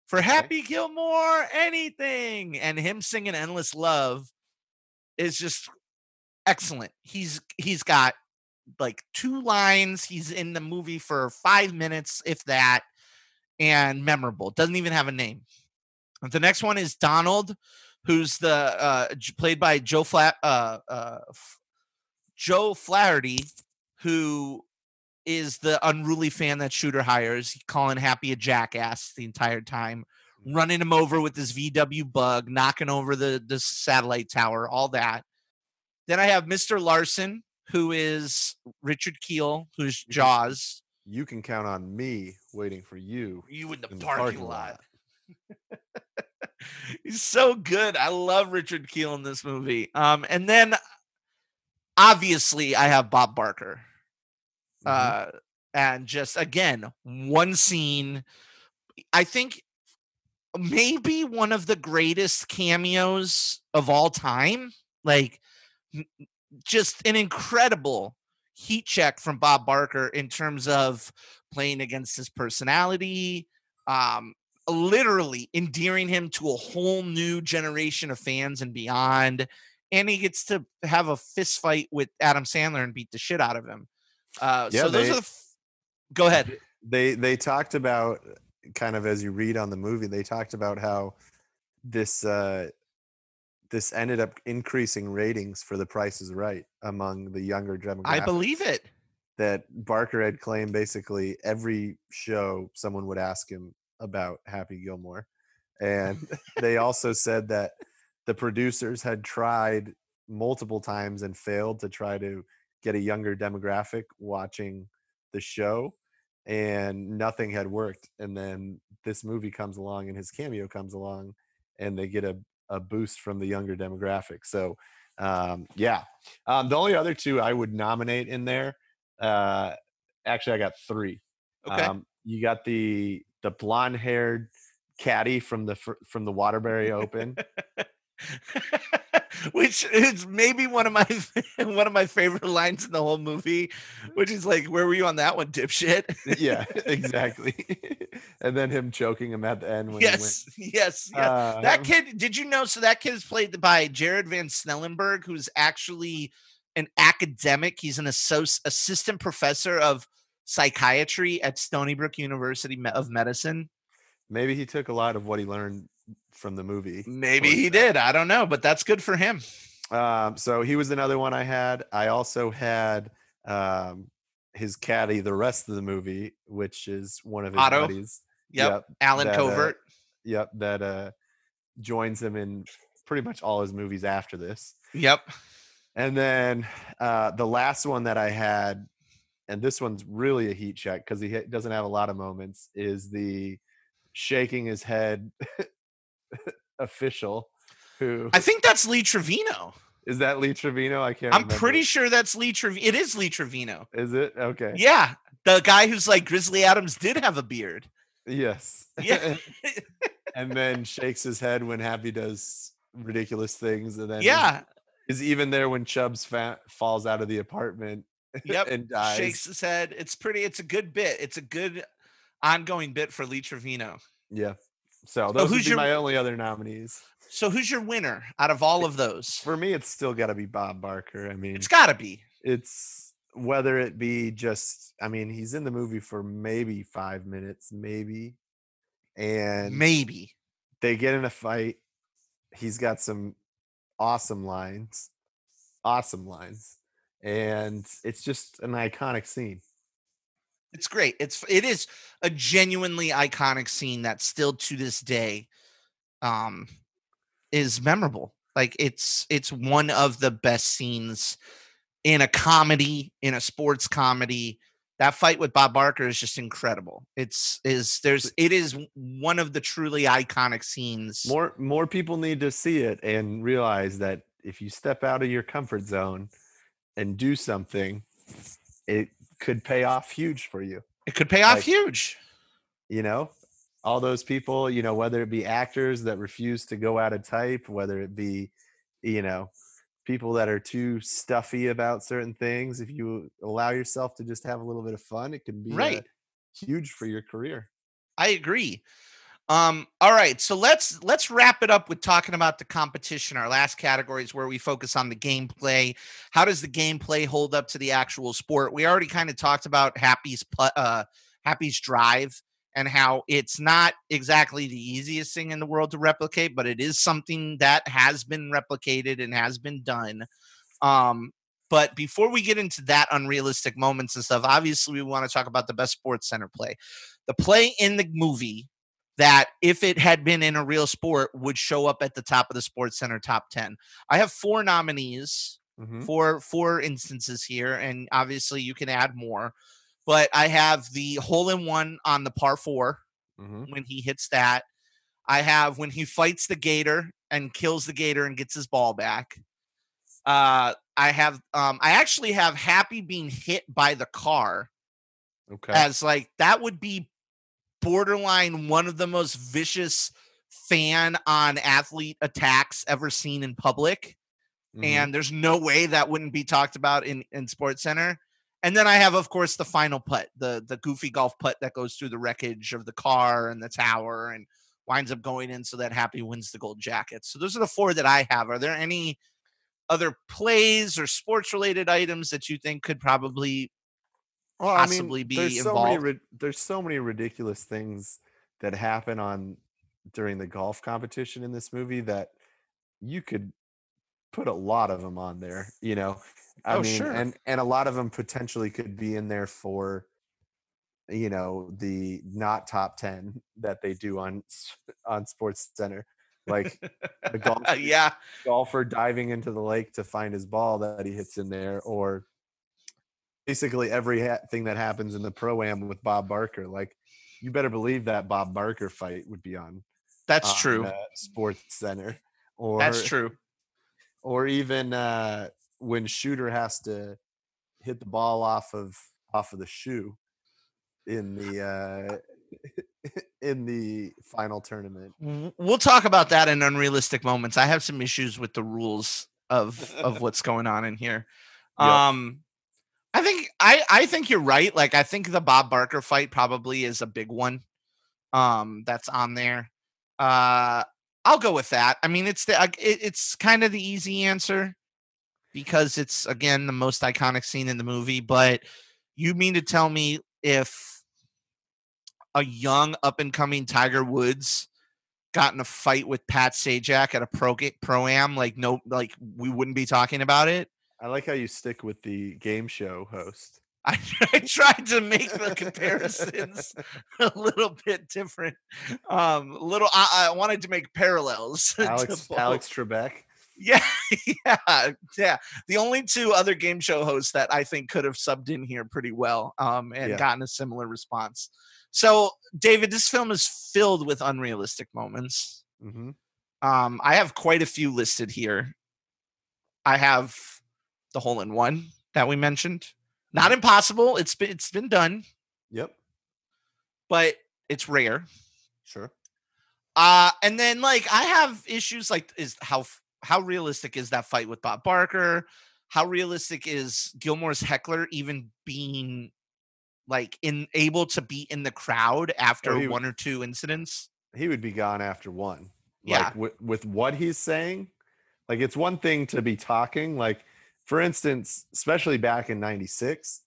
For Happy Gilmore, anything. And him singing Endless Love is just excellent. He's he's got like two lines. He's in the movie for five minutes, if that, and memorable. Doesn't even have a name. The next one is Donald, who's the uh, played by Joe Flat uh, uh, Joe Flaherty, who is the unruly fan that Shooter hires, calling Happy a jackass the entire time, running him over with this VW bug, knocking over the the satellite tower, all that. Then I have Mr. Larson, who is Richard Kiel, who's. Jaws. You can count on me waiting for you You in the, in the parking, lot. *laughs* He's so good. I love Richard Kiel in this movie. Um, and then obviously I have Bob Barker. Mhm. Uh, and just again, one scene. I think maybe one of the greatest cameos of all time. Like, just an incredible heat check from Bob Barker in terms of playing against his personality, um, literally endearing him to a whole new generation of fans and beyond. And he gets to have a fist fight with Adam Sandler and beat the shit out of him. Uh, Yeah, so those they- are the. F- Go ahead. they they talked about kind of as you read on the movie they talked about how this uh this ended up increasing ratings for the price is right among the younger demographic I believe it. that barker had claimed basically every show someone would ask him about happy gilmore and *laughs* they *laughs* also said that the producers had tried multiple times and failed to try to get a younger demographic watching the show and nothing had worked and then this movie comes along and his cameo comes along and they get a, a boost from the younger demographic. So um, yeah. Um, the only other two i would nominate in there uh, actually i got three. Okay. um, you got the the blonde haired caddy from the from the waterbury *laughs* open *laughs* which is maybe one of my *laughs* one of my favorite lines in the whole movie, which is like, "Where were you on that one, dipshit?" yeah *laughs* exactly and then him choking him at the end when yes, yes, yes. uh, that kid. Did you know? So that kid is played by Jared Van Snellenberg, who's actually an academic. He's an associ- assistant professor of psychiatry at Stony Brook University of Medicine. maybe he took a lot of what he learned from the movie Maybe he did. I don't know, but that's good for him. Um, so he was another one I had. I also had um, his caddy the rest of the movie, which is one of his Otto? buddies. Yep, Allen that, uh, Covert. Yep, that uh, joins him in pretty much all his movies after this. Yep. And then uh, the last one that I had, and this one's really a heat check because he doesn't have a lot of moments, is the shaking his head *laughs* *laughs* official. Who I think that's Lee Trevino. is that? Lee Trevino? I can't. I'm remember. pretty sure that's Lee Trevino. It is Lee Trevino. Is it okay? Yeah. The guy who's like Grizzly Adams did have a beard. Yes. *laughs* Yeah. and then shakes his head when Happy does ridiculous things, and then is- yeah. is, even there when Chubbs fa- falls out of the apartment *laughs* Yep. and dies. Shakes his head. It's pretty, it's a good bit. It's a good ongoing bit for Lee Trevino. Yeah. So those would who's be your- my only other nominees. So who's your winner out of all of those? For me, it's still got to be Bob Barker. I mean, It's gotta be. it's whether it be just i mean he's in the movie for maybe five minutes maybe and Maybe. they get in a fight he's got some awesome lines awesome lines and it's just an iconic scene It's great. It's it is a genuinely iconic scene that still to this day um is memorable. Like it's it's one of the best scenes in a comedy, in a sports comedy. That fight with Bob Barker is just incredible. It's is there's it is one of the truly iconic scenes. more more people need to see it and realize that if you step out of your comfort zone and do something it could pay off huge for you it could pay off like- huge. you know all those people you know whether it be actors that refuse to go out of type whether it be you know people that are too stuffy about certain things if you allow yourself to just have a little bit of fun it can be uh, Right. huge for your career I agree. Um, all right, so let's let's wrap it up with talking about the competition. Our last category is where we focus on the gameplay. How does the gameplay hold up to the actual sport? We already kind of talked about Happy's uh, Happy's drive and how it's not exactly the easiest thing in the world to replicate, but it is something that has been replicated and has been done. Um, but before we get into that unrealistic moments and stuff, obviously we want to talk about the best SportsCenter play. The play in the movie that if it had been in a real sport would show up at the top of the SportsCenter top 10 i have four nominees Mhm. for four instances here and obviously you can add more but i have the hole in one on the par four Mhm. when he hits that i have when he fights the gator and kills the gator and gets his ball back uh i have um i actually have happy being hit by the car Okay. as like that would be borderline one of the most vicious fan on athlete attacks ever seen in public. Mhm. and there's no way that wouldn't be talked about in in SportsCenter. And then i have of course the final putt the the goofy golf putt that goes through the wreckage of the car and the tower and winds up going in so that happy wins the gold jacket. So those are the four that i have. Are there any other plays or sports related items that you think could probably well, possibly be there's so many there's so many ridiculous things that happen on during the golf competition in this movie that you could put a lot of them on there. You know, I Oh, mean, sure. and and a lot of them potentially could be in there for you know the not top 10 that they do on on SportsCenter like the *laughs* golf yeah golfer diving into the lake to find his ball that he hits in there, or basically every ha- thing that happens in the pro am with Bob Barker. Like, you better believe that Bob Barker fight would be on. that's on, true uh, SportsCenter, or that's true *laughs* or even uh, when Shooter has to hit the ball off of off of the shoe in the uh, *laughs* in the final tournament. We'll talk about that in unrealistic moments i have some issues with the rules of of *laughs* what's going on in here Yep. um i think i i think you're right like i think the bob barker fight probably is a big one um that's on there uh i'll go with that i mean it's the it, it's kind of the easy answer because it's again the most iconic scene in the movie but you mean to tell me if a young up and coming tiger woods got in a fight with Pat Sajak at a pro pro am, like no, like we wouldn't be talking about it. I like how you stick with the game show host. *laughs* I, tried to make the comparisons *laughs* a little bit different. Um, little, I, I wanted to make parallels. *laughs* to Alex both. Alex Trebek. Yeah, yeah, yeah. The only two other game show hosts that I think could have subbed in here pretty well, um, and Yeah. gotten a similar response. So, David, this film is filled with unrealistic moments. hmm Um, I have quite a few listed here. I have the hole in one that we mentioned. Not impossible. It's been it's been done, Yep. but it's rare. Sure. Uh, and then like I have issues like is how how realistic is that fight with Bob Barker? How realistic is Gilmore's heckler even being like in able to be in the crowd after one or two incidents? He would be gone after one. Yeah. Like with, with what he's saying, like it's one thing to be talking. Like, for instance, especially back in 96,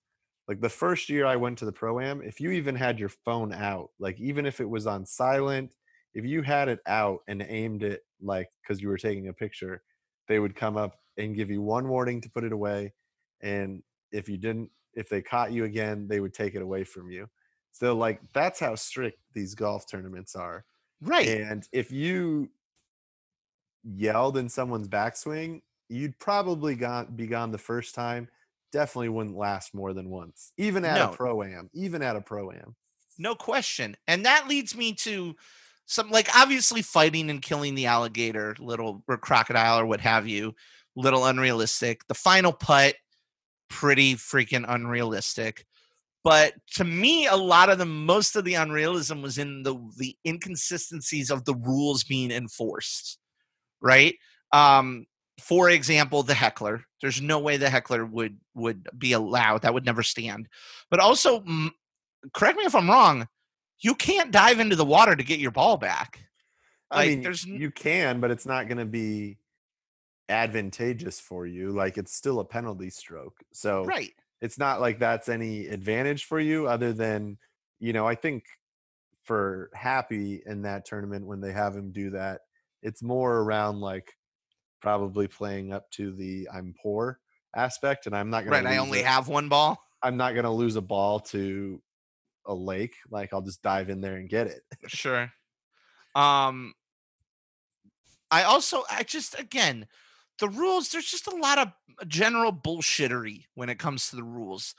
like the first year I went to the pro am, if you even had your phone out, like even if it was on silent, if you had it out and aimed it like because you were taking a picture, they would come up and give you one warning to put it away. And if you didn't, if they caught you again, they would take it away from you. So like that's how strict these golf tournaments are. Right. And if you yelled in someone's backswing, you'd probably gone, be gone the first time. Definitely wouldn't last more than once, even at No. a pro am. Even at a pro am. No question. And that leads me to some like obviously fighting and killing the alligator, little or crocodile or what have you, little unrealistic. The final putt, pretty freaking unrealistic. But to me, a lot of the most of the unrealism was in the the inconsistencies of the rules being enforced. Right? Um, for example, the heckler. There's no way the heckler would would be allowed. That would never stand. But also, correct me if I'm wrong. you can't dive into the water to get your ball back. I Like, mean, there's you can, but it's not going to be advantageous for you. Like it's still a penalty stroke. So Right. it's not like that's any advantage for you other than, you know, I think for Happy in that tournament when they have him do that, it's more around like probably playing up to the I'm poor aspect and I'm not going to Right. I only have one ball. I'm not going to lose a ball to a lake. Like I'll just dive in there and get it. Sure. Um I also I just again the rules there's just a lot of general bullshittery when it comes to the rules.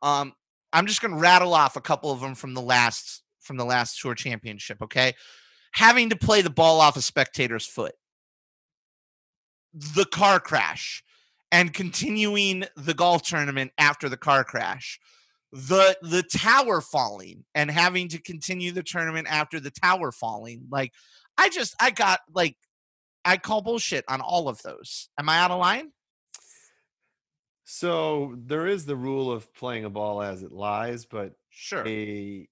Um I'm just going to rattle off a couple of them from the last from the last tour championship, okay? Having to play the ball off a spectator's foot. The car crash and continuing the golf tournament after the car crash. The the tower falling and having to continue the tournament after the tower falling. Like i just i got like i call bullshit on all of those. Am i out of line? So there is the rule of playing a ball as it lies, but sure. a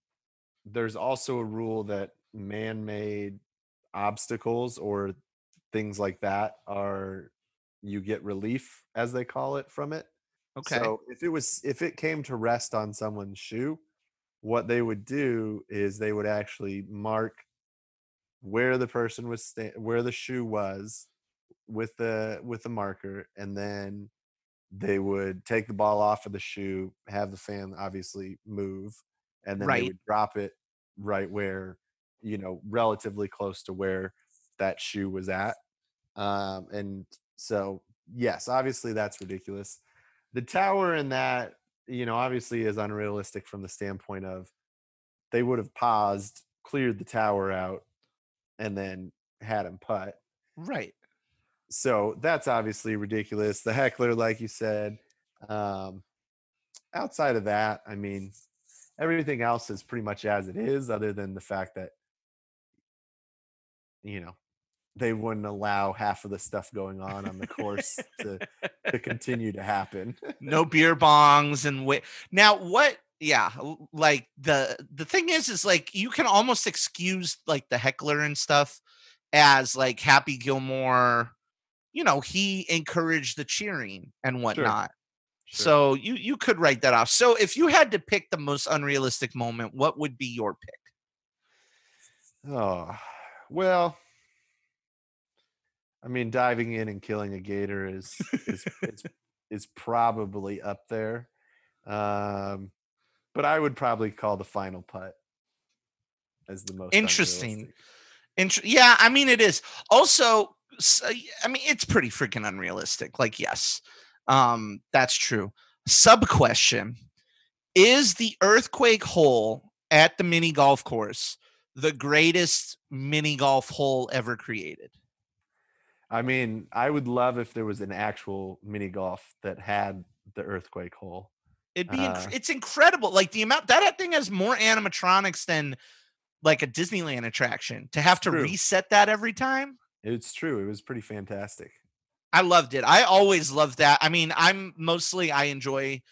there's also a rule that man-made obstacles or things like that are you get relief as they call it from it. okay So if it was if it came to rest on someone's shoe, what they would do is they would actually mark where the person was sta- where the shoe was with the with the marker and then they would take the ball off of the shoe, have the fan obviously move, and then Right. they would drop it right where, you know, relatively close to where that shoe was at. Um, and so, yes, obviously that's ridiculous. The tower and that, you know, obviously is unrealistic from the standpoint of they would have paused, cleared the tower out, and then had him putt right so that's obviously ridiculous. The heckler, like you said. Um, outside of that, I mean, everything else is pretty much as it is, other than the fact that, you know, they wouldn't allow half of the stuff going on on the course to, to *laughs* continue to happen. no beer bongs and wait now what yeah like the the thing is is like you can almost excuse like the heckler and stuff as like happy gilmore you know he encouraged the cheering and whatnot Sure. so you you could write that off so if you had to pick the most unrealistic moment what would be your pick Oh, well, I mean, diving in and killing a gator is is is, *laughs* is probably up there. Um, but I would probably call the final putt as the most Interesting. unrealistic. Int- yeah, I mean it is. Also, uh, mean it's pretty freaking unrealistic. Like, yes, um, that's true. Sub question: Is the earthquake hole at the mini golf course the greatest mini golf hole ever created? I mean, I would love if there was an actual mini golf that had the earthquake hole. It'd be inc- Uh, it's incredible. Like the amount that thing has more animatronics than like a Disneyland attraction. To have to True. reset that every time. It's true. It was pretty fantastic. I loved it. I always loved that. I mean, I'm mostly I enjoy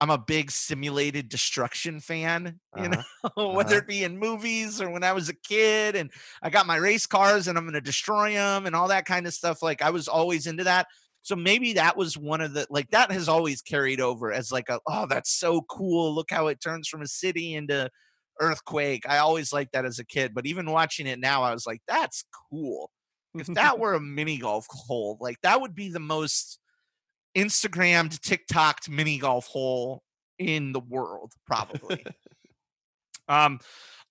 I'm a big simulated destruction fan, you Uh-huh, know, *laughs* whether uh-huh. it be in movies or when I was a kid and I got my race cars and I'm going to destroy them and all that kind of stuff. Like I was always into that. So maybe that was one of the like that has always carried over as like a oh that's so cool. Look how it turns from a city into earthquake. I always liked that as a kid, but even watching it now I was like that's cool if that *laughs* were a mini golf *laughs* hole, like that would be the most Instagrammed, TikToked mini golf hole in the world, probably. um,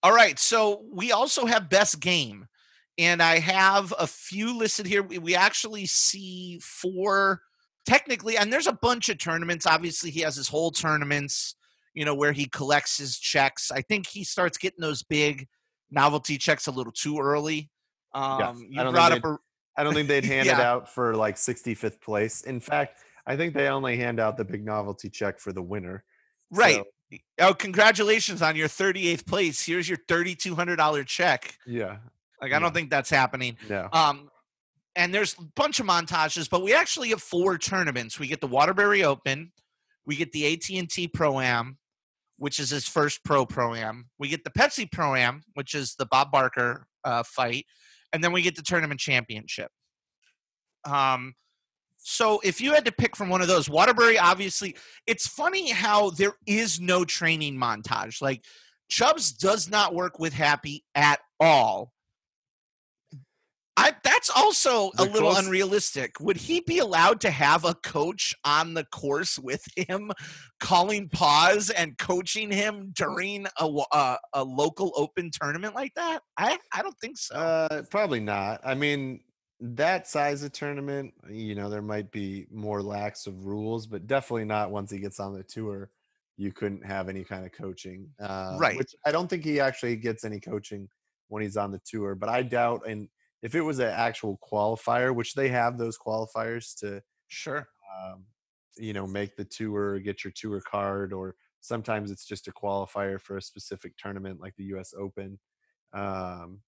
all right. So we also have best game, and I have a few listed here. We, we actually see four technically, and there's a bunch of tournaments. Obviously, he has his whole tournaments, you know, where he collects his checks. I think he starts getting those big novelty checks a little too early. Um, you I don't brought up a I don't think they'd *laughs* hand it out for like 65th place. In fact, I think they only hand out the big novelty check for the winner. right. So, Oh, congratulations on your 38th place. Here's your $3,200 check. yeah. Like, I Yeah. don't think that's happening. No. Um, and there's a bunch of montages, but we actually have four tournaments. We get the Waterbury Open, we get the AT&T Pro Am, which is his first pro pro am. We get the Pepsi pro am, which is the Bob Barker uh, fight, and then we get the tournament championship. Um, so if you had to pick from one of those, Waterbury obviously, it's funny how there is no training montage. Like Chubbs does not work with Happy at all. I, that's also a little close- unrealistic. Would he be allowed to have a coach on the course with him, calling pause and coaching him during a a, a local open tournament like that? I I don't think so. Uh, probably not. I mean, that size of tournament, you know, there might be more lax of rules, but definitely not once he gets on the tour. You couldn't have any kind of coaching, uh, Right. Which I don't think he actually gets any coaching when he's on the tour. But I doubt, and if it was an actual qualifier, which they have those qualifiers to, sure. um, you know, make the tour, get your tour card, or sometimes it's just a qualifier for a specific tournament like the U.S. Open. Um,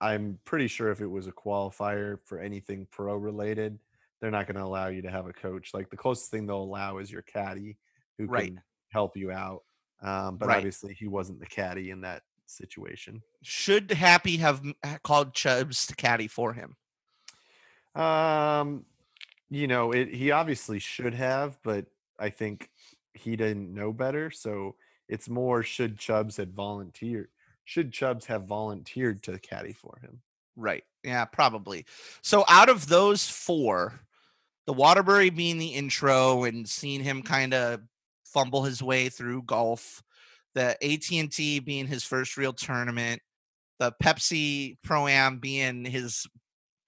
I'm pretty sure if it was a qualifier for anything pro related, they're not going to allow you to have a coach. Like the closest thing they'll allow is your caddy who Right. can help you out. Um, but Right. obviously, he wasn't the caddy in that situation. Should Happy have called Chubbs to caddy for him? Um, you know, it he obviously should have, but I think he didn't know better. So it's more should Chubbs had volunteered. Should Chubbs have volunteered to caddy for him? Right. Yeah, probably. So out of those four, the Waterbury being the intro and seeing him kind of fumble his way through golf, the AT&T being his first real tournament, the Pepsi Pro Am being his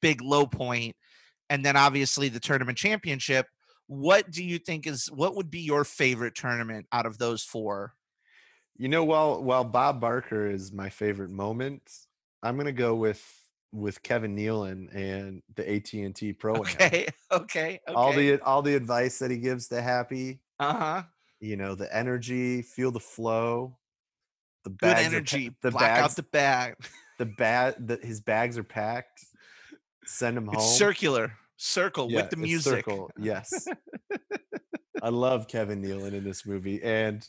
big low point, and then obviously the tournament championship. What do you think is what would be your favorite tournament out of those four? You know, while while Bob Barker is my favorite moment, I'm gonna go with with Kevin Nealon and the AT and T Pro. Okay, okay, *laughs* okay. All the all the advice that he gives to Happy, uh-huh. you know, the energy, feel the flow. The Good bags are energy. the Black out bags, the bag. the bag, the, his bags are packed. Send him home. It's circular, circle Yeah, with the music. circle, Yes. *laughs* I love Kevin Nealon in this movie. And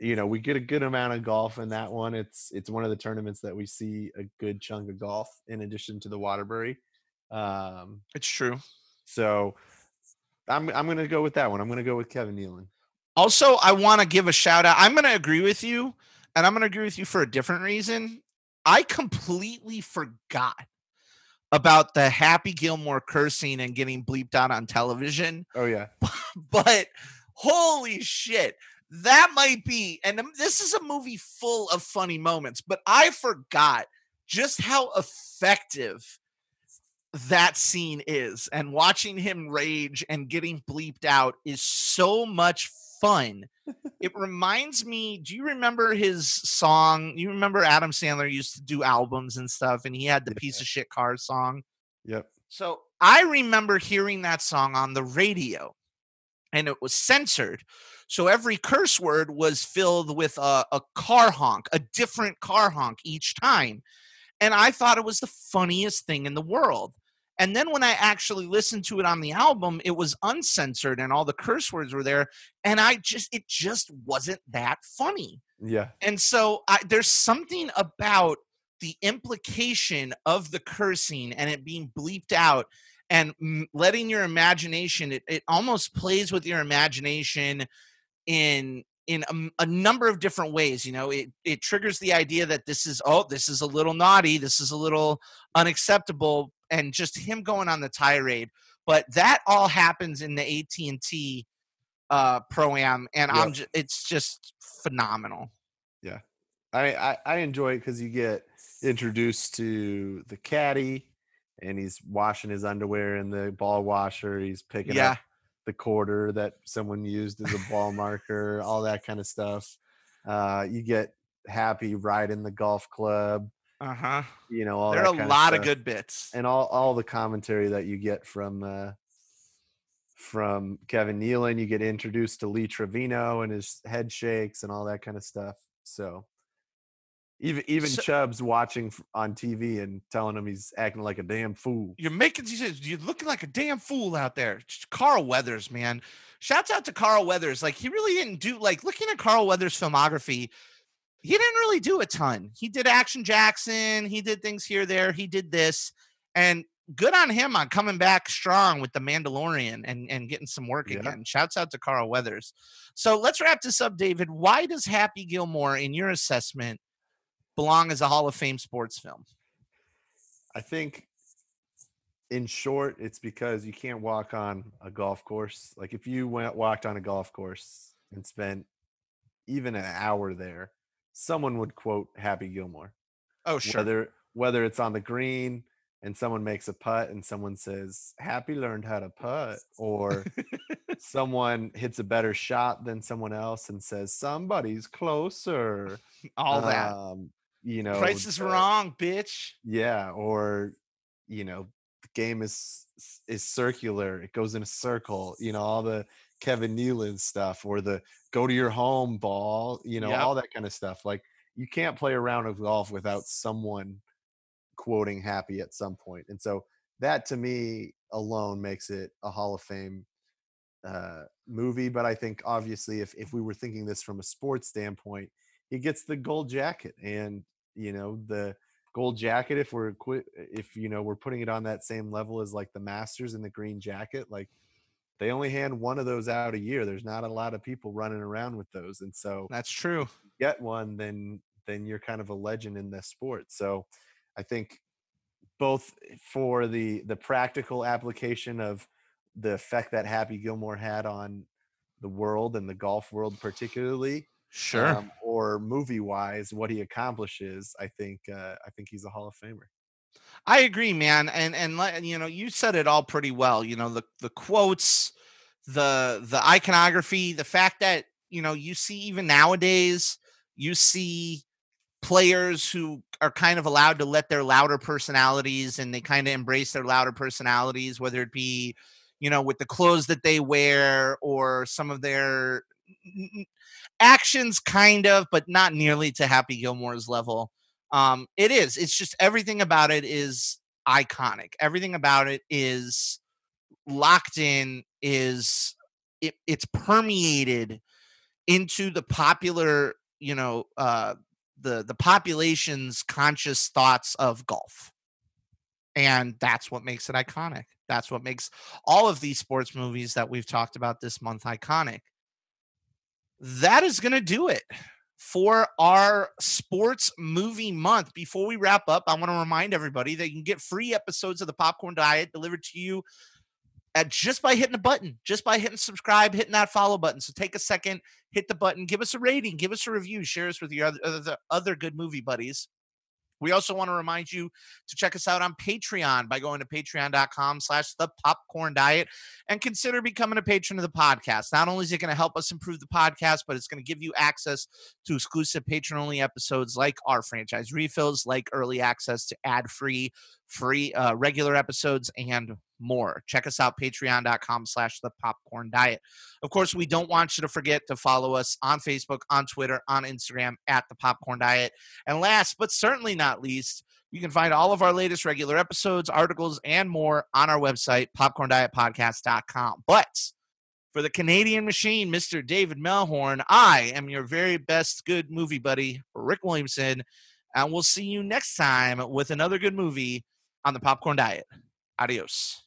you know, we get a good amount of golf in that one. It's it's one of the tournaments that we see a good chunk of golf in addition to the Waterbury. Um, It's true. so I'm I'm gonna go with that one. I'm gonna go with Kevin Nealon. Also, I want to give a shout out. I'm going to agree with you, and I'm going to agree with you for a different reason. I completely forgot about the Happy Gilmore cursing and getting bleeped out on television. Oh yeah. *laughs* but holy shit that might be and this is a movie full of funny moments but i forgot just how effective that scene is and watching him rage and getting bleeped out is so much fun. It *laughs* reminds me do you remember his song? You remember adam sandler used to do albums and stuff and he had the piece of shit car song? Yep. so I remember hearing that song on the radio and it was censored. So every curse word was filled with a, a car honk, a different car honk each time. And I thought it was the funniest thing in the world. And then when I actually listened to it on the album, it was uncensored and all the curse words were there. And I just, it just wasn't that funny. Yeah. And so I, there's something about the implication of the cursing and it being bleeped out and letting your imagination it, it almost plays with your imagination in in a number of different ways you know? It it triggers the idea that this is oh this is a little naughty this is a little unacceptable and just him going on the tirade but that all happens in the AT&T uh pro am and I'm just, it's just phenomenal. Yeah. I I, I enjoy it because you get introduced to the caddy, and he's washing his underwear in the ball washer. He's picking yeah up the quarter that someone used as a ball marker, all that kind of stuff. Uh, you get happy riding the golf club, uh-huh you know, all there are a lot of good bits and all all the commentary that you get from uh, from Kevin Nealon. You get introduced to Lee Trevino and his head shakes and all that kind of stuff. So Even even So- Chubb's watching on TV and telling him he's acting like a damn fool. You're making he says you're looking like a damn fool out there. Carl Weathers, man. Shouts out to Carl Weathers. Like he really didn't do like looking at Carl Weathers' filmography. He didn't really do a ton. He did Action Jackson. He did things here, there. He did this, and good on him on coming back strong with the Mandalorian and and getting some work Yeah. again. Shouts out to Carl Weathers. So let's wrap this up, David. Why does Happy Gilmore, in your assessment, belong as a Hall of Fame sports film? I think, in short, it's because you can't walk on a golf course. Like if you went walked on a golf course and spent even an hour there, someone would quote Happy Gilmore. Oh, sure. Whether whether it's on the green and someone makes a putt and someone says Happy learned how to putt, or *laughs* someone hits a better shot than someone else and says somebody's closer. All that. Um, you know, Price is the- wrong, bitch. yeah or you know the game is is circular it goes in a circle you know all the kevin nealon stuff or the go to your home ball you know Yep. all that kind of stuff like you can't play a round of golf without someone quoting happy at some point and so that to me alone makes it a hall of fame uh, movie but i think obviously if, if we were thinking this from a sports standpoint he gets the gold jacket and you know the gold jacket if we're if you know we're putting it on that same level as like the masters and the green jacket like they only hand one of those out a year there's not a lot of people running around with those and so That's true. get one then then you're kind of a legend in this sport so i think both for the the practical application of the effect that happy gilmore had on the world and the golf world particularly Sure. um, or movie wise what he accomplishes i think uh, i think he's a hall of famer I agree, man. And and you know, you said it all pretty well. You know, the the quotes, the the iconography, the fact that, you know, you see even nowadays, you see players who are kind of allowed to let their louder personalities and they kind of embrace their louder personalities, whether it be, you know, with the clothes that they wear or some of their actions, kind of, but not nearly to Happy Gilmore's level. Um, it is. It's just everything about it is iconic. Everything about it is locked in. Is it? It's permeated into the popular, you know, uh, the the population's conscious thoughts of golf, and that's what makes it iconic. That's what makes all of these sports movies that we've talked about this month iconic. That is going to do it for our sports movie month. Before we wrap up, I want to remind everybody that you can get free episodes of the Popcorn Diet delivered to you at just by hitting a button, just by hitting subscribe, hitting that follow button. So take a second, hit the button, give us a rating, give us a review, share us with your other, other, other good movie buddies. We also want to remind you to check us out on Patreon by going to patreon.com slash the popcorn diet and consider becoming a patron of the podcast. Not only is it going to help us improve the podcast, but it's going to give you access to exclusive patron only episodes like our franchise refills, like early access to ad free, free, uh, regular episodes, and more. Check us out, patreon.com slash the popcorn diet. Of course, we don't want you to forget to follow us on Facebook, on Twitter, on Instagram at the popcorn diet. And last but certainly not least, you can find all of our latest regular episodes, articles, and more on our website, popcorndietpodcast.com. But for the Canadian machine, Mr. David Melhorn, I am your very best good movie buddy, Rick Williamson. And we'll see you next time with another good movie on the Popcorn Diet. Adios.